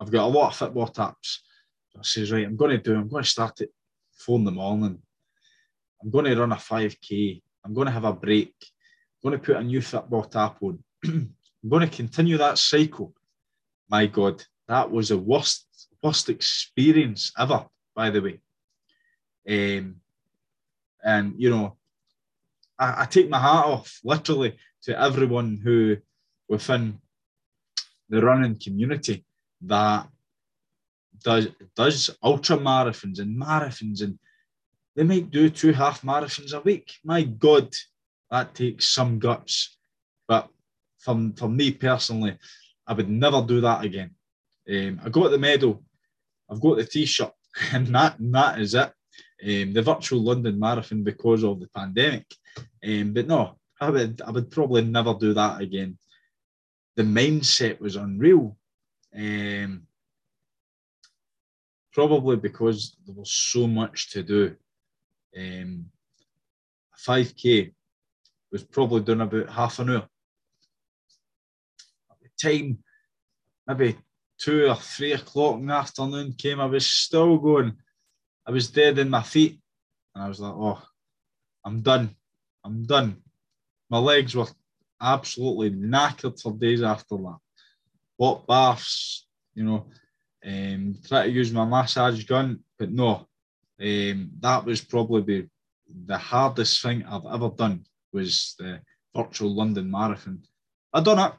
I've got a lot of football taps. So I says, right, I'm going to do, I'm going to start at four in the morning. I'm going to run a 5K. I'm going to have a break. I'm going to put a new football tap on. (clears throat) I'm going to continue that cycle. My God, that was the worst, worst experience ever, by the way. Um, and, you know, I, I take my hat off literally to everyone who within the running community that does does ultra marathons and marathons and they might do two half marathons a week. My God, that takes some guts. But from for me personally, I would never do that again. Um, I got the medal, I've got the t-shirt, (laughs) and that and that is it. Um, the virtual London Marathon because of the pandemic. Um, but no, I would I would probably never do that again. The mindset was unreal. Um, probably because there was so much to do. Um, 5k was probably done about half an hour. At the time, maybe two or three o'clock in the afternoon came, I was still going. I was dead in my feet. And I was like, oh, I'm done. I'm done. My legs were absolutely knackered for days after that. What baths, you know, um, try to use my massage gun, but no, um, that was probably the, the hardest thing I've ever done was the virtual London Marathon. I done it,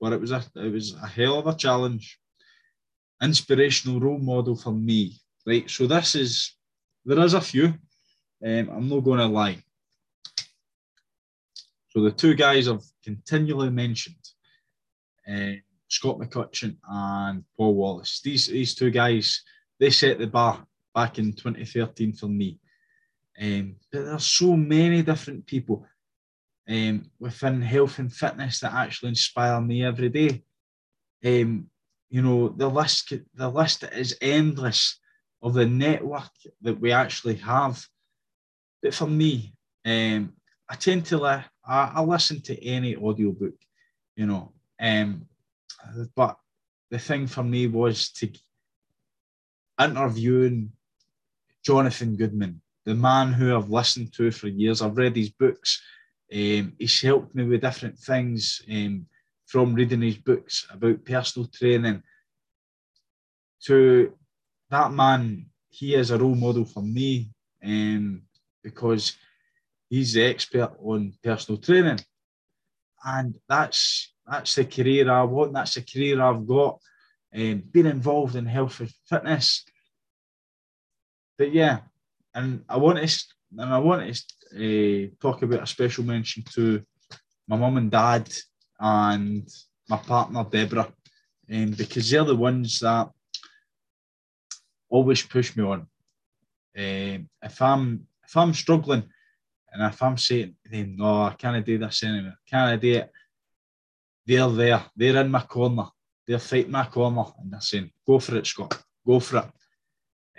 but it was a it was a hell of a challenge. Inspirational role model for me, right? So this is there is a few. Um, I'm not going to lie. So the two guys I've continually mentioned, uh, Scott McCutcheon and Paul Wallace. These these two guys, they set the bar back in 2013 for me. Um, but there's so many different people um, within health and fitness that actually inspire me every day. Um, you know, the list the list is endless of the network that we actually have. But for me, um, I tend to li- I, I listen to any audiobook, you know. Um, but the thing for me was to interviewing Jonathan Goodman, the man who I've listened to for years. I've read his books. Um, he's helped me with different things um, from reading his books about personal training to that man. He is a role model for me um, because he's the expert on personal training. And that's that's the career I want. That's the career I've got. Um, being involved in health and fitness. But yeah, and I want to and I want to uh, talk about a special mention to my mum and dad and my partner Deborah, um, because they're the ones that always push me on. Um, if I'm if I'm struggling, and if I'm saying no, I can't do this anymore, can I do it? they're there, they're in my corner, they're fighting my corner, and they're saying, "Go for it, Scott, go for it."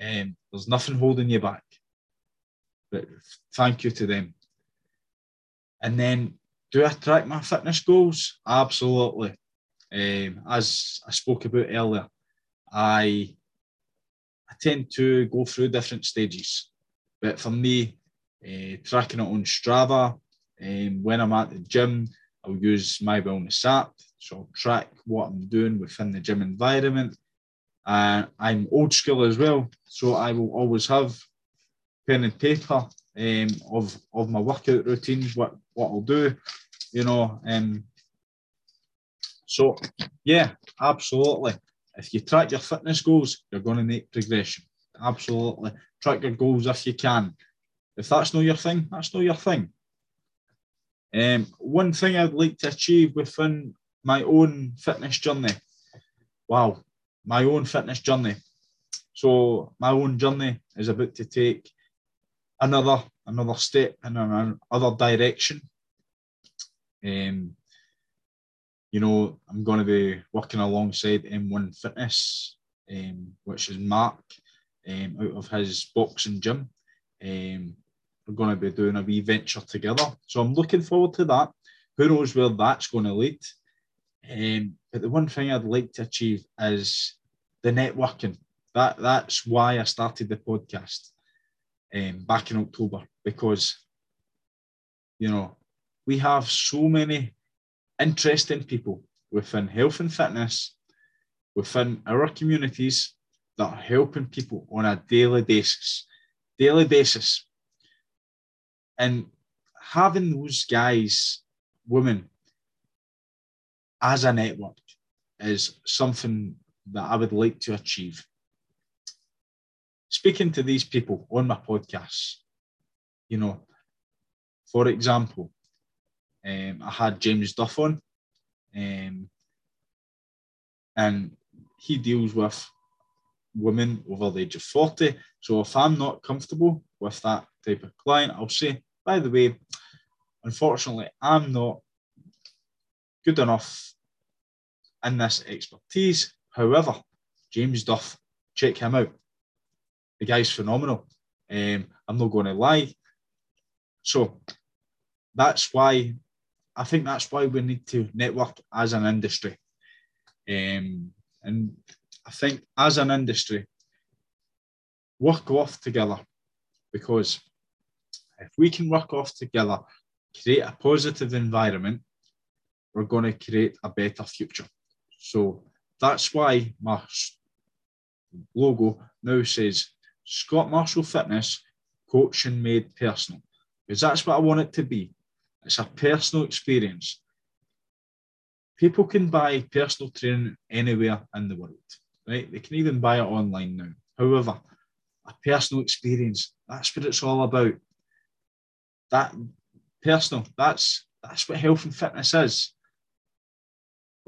Um, there's nothing holding you back. But thank you to them. And then, do I track my fitness goals? Absolutely. Um, as I spoke about earlier, I I tend to go through different stages. But for me, uh, tracking it on Strava, um, when I'm at the gym, I'll use my wellness app, so I'll track what I'm doing within the gym environment. Uh, I'm old school as well, so I will always have pen and paper um, of of my workout routines, what what I'll do, you know. Um, so yeah, absolutely. If you track your fitness goals, you're going to make progression. Absolutely, track your goals if you can. If that's not your thing, that's not your thing. Um, one thing I'd like to achieve within my own fitness journey. Wow, my own fitness journey. So my own journey is about to take another another step in another direction. Um, you know, I'm going to be working alongside M1 Fitness, um, which is Mark, um, out of his boxing gym. Um, we're going to be doing a wee venture together. So I'm looking forward to that. Who knows where that's going to lead? Um, but the one thing I'd like to achieve is the networking. That that's why I started the podcast um, back in October because you know we have so many interesting people within health and fitness within our communities that are helping people on a daily basis. Daily basis. And having those guys, women, as a network is something that I would like to achieve. Speaking to these people on my podcast, you know, for example, um, I had James Duff on. um, and he deals with women over the age of 40. So if I'm not comfortable with that type of client, I'll say, by the way, unfortunately, I'm not good enough in this expertise. However, James Duff, check him out. The guy's phenomenal. Um, I'm not going to lie. So that's why I think that's why we need to network as an industry. Um, and I think as an industry, work off together because if we can work off together, create a positive environment, we're going to create a better future. So that's why my logo now says Scott Marshall Fitness Coaching Made Personal, because that's what I want it to be. It's a personal experience. People can buy personal training anywhere in the world, right? They can even buy it online now. However, a personal experience, that's what it's all about. That personal, that's that's what health and fitness is.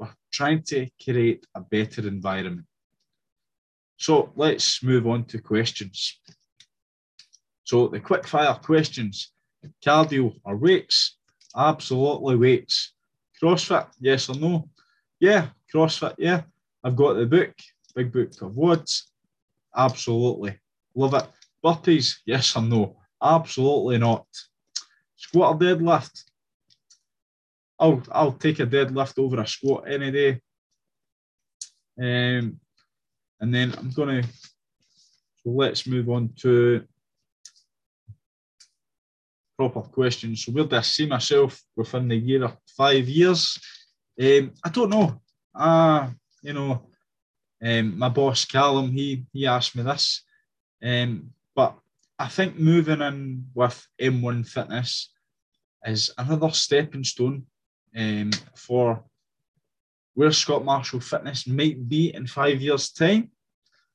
We're trying to create a better environment. So let's move on to questions. So the quick fire questions cardio or weights? Absolutely weights. CrossFit, yes or no? Yeah, CrossFit, yeah. I've got the book, Big Book of WODs. Absolutely. Love it. Burpees, yes or no? Absolutely not. Squat deadlift? I'll, I'll take a deadlift over a squat any day. Um, and then I'm to, so let's move on to proper questions. So where do I see myself within the year of five years? Um, I don't know. Uh, you know, um, my boss Callum, he he asked me this. Um, but I think moving in with M1 Fitness is another stepping stone um, for where Scott Marshall Fitness might be in five years' time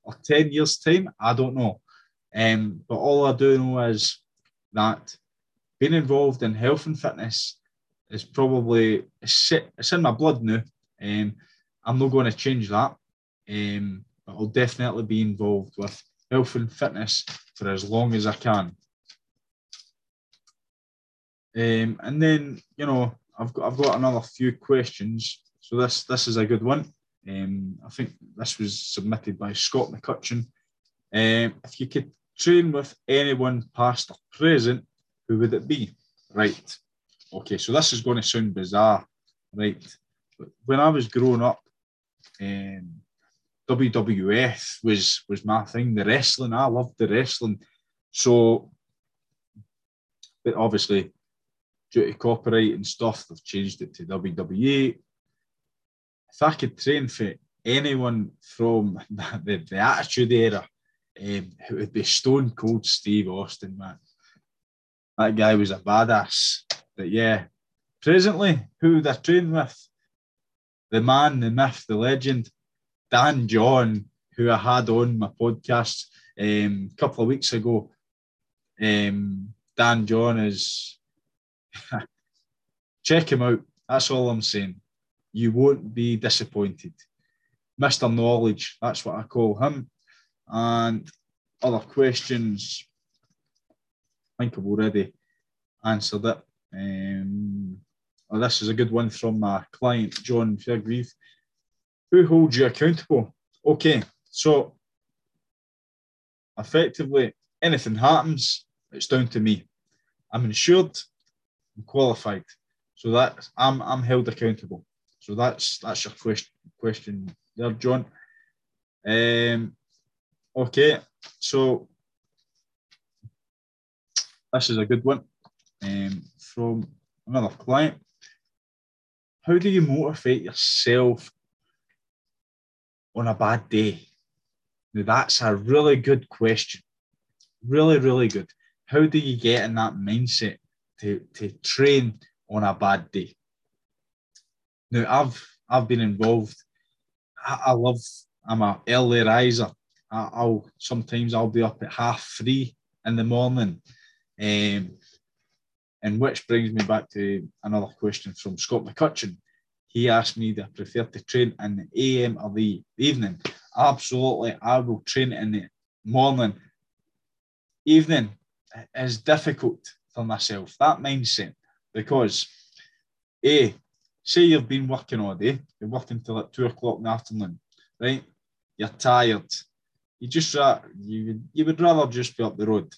or 10 years' time. I don't know. Um, but all I do know is that being involved in health and fitness is probably it's in my blood now. Um, I'm not going to change that. Um, but I'll definitely be involved with health and fitness for as long as I can. Um, and then you know I've got I've got another few questions. So this this is a good one. Um, I think this was submitted by Scott McCutcheon. Um, if you could train with anyone past or present who would it be? Right. Okay, so this is going to sound bizarre, right? But when I was growing up, um, WWF was was my thing. The wrestling, I loved the wrestling. So, but obviously, due to copyright and stuff, they've changed it to WWE. If I could train for anyone from (laughs) the, the Attitude Era, um, it would be Stone Cold Steve Austin, man that guy was a badass. But yeah, presently, who they're training with? The man, the myth, the legend, Dan John, who I had on my podcast um, a couple of weeks ago. Um, Dan John is. (laughs) check him out. That's all I'm saying. You won't be disappointed. Mr. Knowledge, that's what I call him. And other questions, I think I've already answered it. Um, oh, this is a good one from my client, John Fairgrieve. Who holds you accountable? Okay, so effectively, anything happens, it's down to me. I'm insured, qualified, so that I'm I'm held accountable. So that's that's your question question there, John. Um, okay, so this is a good one um, from another client. How do you motivate yourself on a bad day? Now, that's a really good question. Really, really good. How do you get in that mindset to, to train on a bad day? Now, I've I've been involved. I, I love. I'm a early riser. I, I'll sometimes I'll be up at half three in the morning um, and which brings me back to another question from Scott McCutcheon. he asked me, do I prefer to train in the AM or the evening? Absolutely, I will train in the morning. Evening is difficult for myself, that mindset, because A, say you've been working all day, you're working till at two o'clock in the afternoon, right? You're tired. You just you you would rather just be up the road.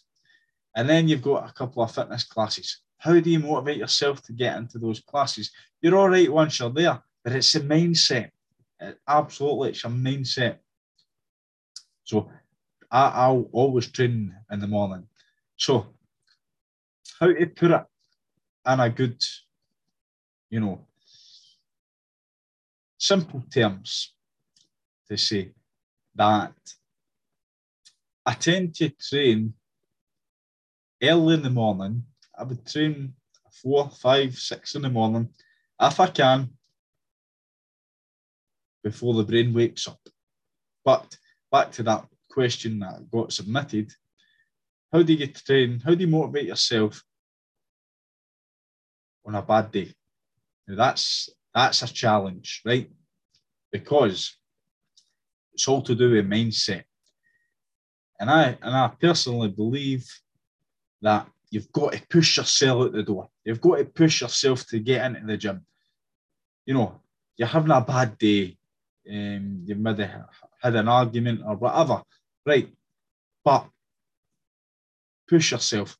And then you've got a couple of fitness classes. How do you motivate yourself to get into those classes? You're all right once you're there, but it's a mindset. It, absolutely, it's a mindset. So I, I'll always train in the morning. So how to put it in a good, you know, simple terms to say that I tend to train early in the morning. I would train four, five, six in the morning if I can before the brain wakes up. But back to that question that got submitted how do you train? How do you motivate yourself on a bad day? Now that's that's a challenge, right? Because it's all to do with mindset. And I and I personally believe that you've got to push yourself out the door. You've got to push yourself to get into the gym. You know, you're having a bad day, um, you've had an argument or whatever, right? But push yourself.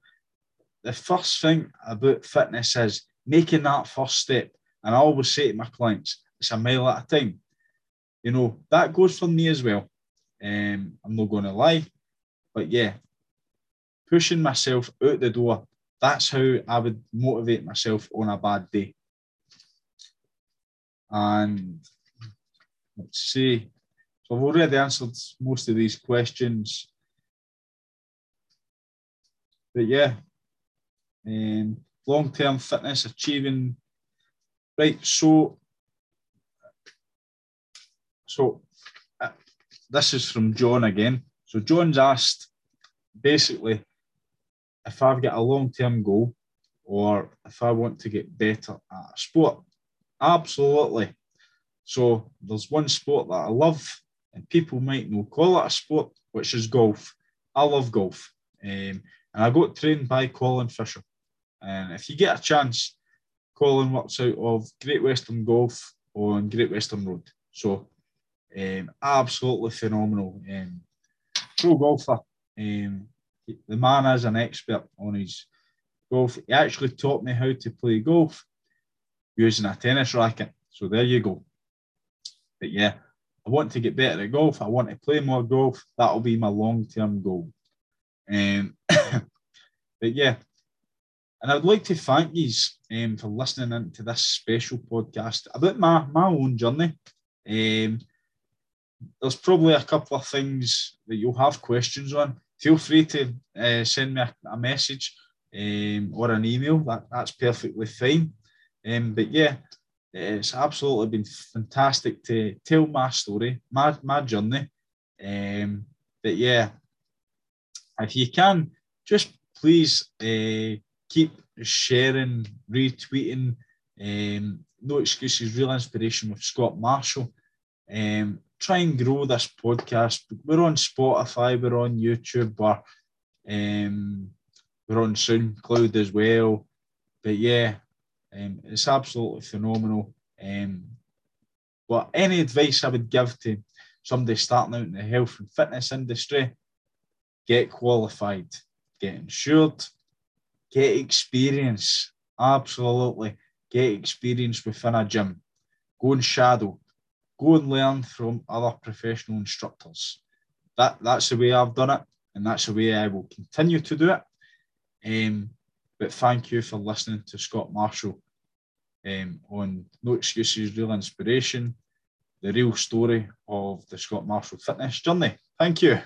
The first thing about fitness is making that first step. And I always say to my clients, it's a mile at a time. You know, that goes for me as well. Um, I'm not going to lie. But yeah, pushing myself out the door, that's how I would motivate myself on a bad day. And let's see. So I've already answered most of these questions. But yeah, um, long term fitness, achieving. Right, so so uh, this is from John again. So John's asked basically if I've got a long term goal or if I want to get better at a sport. Absolutely. So there's one sport that I love, and people might know call it a sport, which is golf. I love golf. Um, and I got trained by Colin Fisher. And if you get a chance, Colin works out of Great Western Golf on Great Western Road. So um, absolutely phenomenal. Um, pro golfer. Um, the man is an expert on his golf. He actually taught me how to play golf using a tennis racket. So there you go. But yeah, I want to get better at golf. I want to play more golf. That'll be my long term goal. Um, (coughs) but yeah, and I'd like to thank you um, for listening into this special podcast about my, my own journey. Um, there's probably a couple of things that you'll have questions on. Feel free to uh, send me a, a message um, or an email. That, that's perfectly fine. Um, but yeah, it's absolutely been fantastic to tell my story, my, my journey. Um, but yeah, if you can, just please uh, keep sharing, retweeting. Um, no excuses, real inspiration with Scott Marshall. Um, try and grow this podcast. We're on Spotify, we're on YouTube, or um, we're on SoundCloud as well. But yeah, um, it's absolutely phenomenal. Um, but any advice I would give to somebody starting out in the health and fitness industry, get qualified get insured, get experience. Absolutely. Get experience within a gym. Go and shadow. Go and learn from other professional instructors. That, that's the way I've done it, and that's the way I will continue to do it. Um, but thank you for listening to Scott Marshall um, on No Excuses, Real Inspiration, the real story of the Scott Marshall fitness journey. Thank you.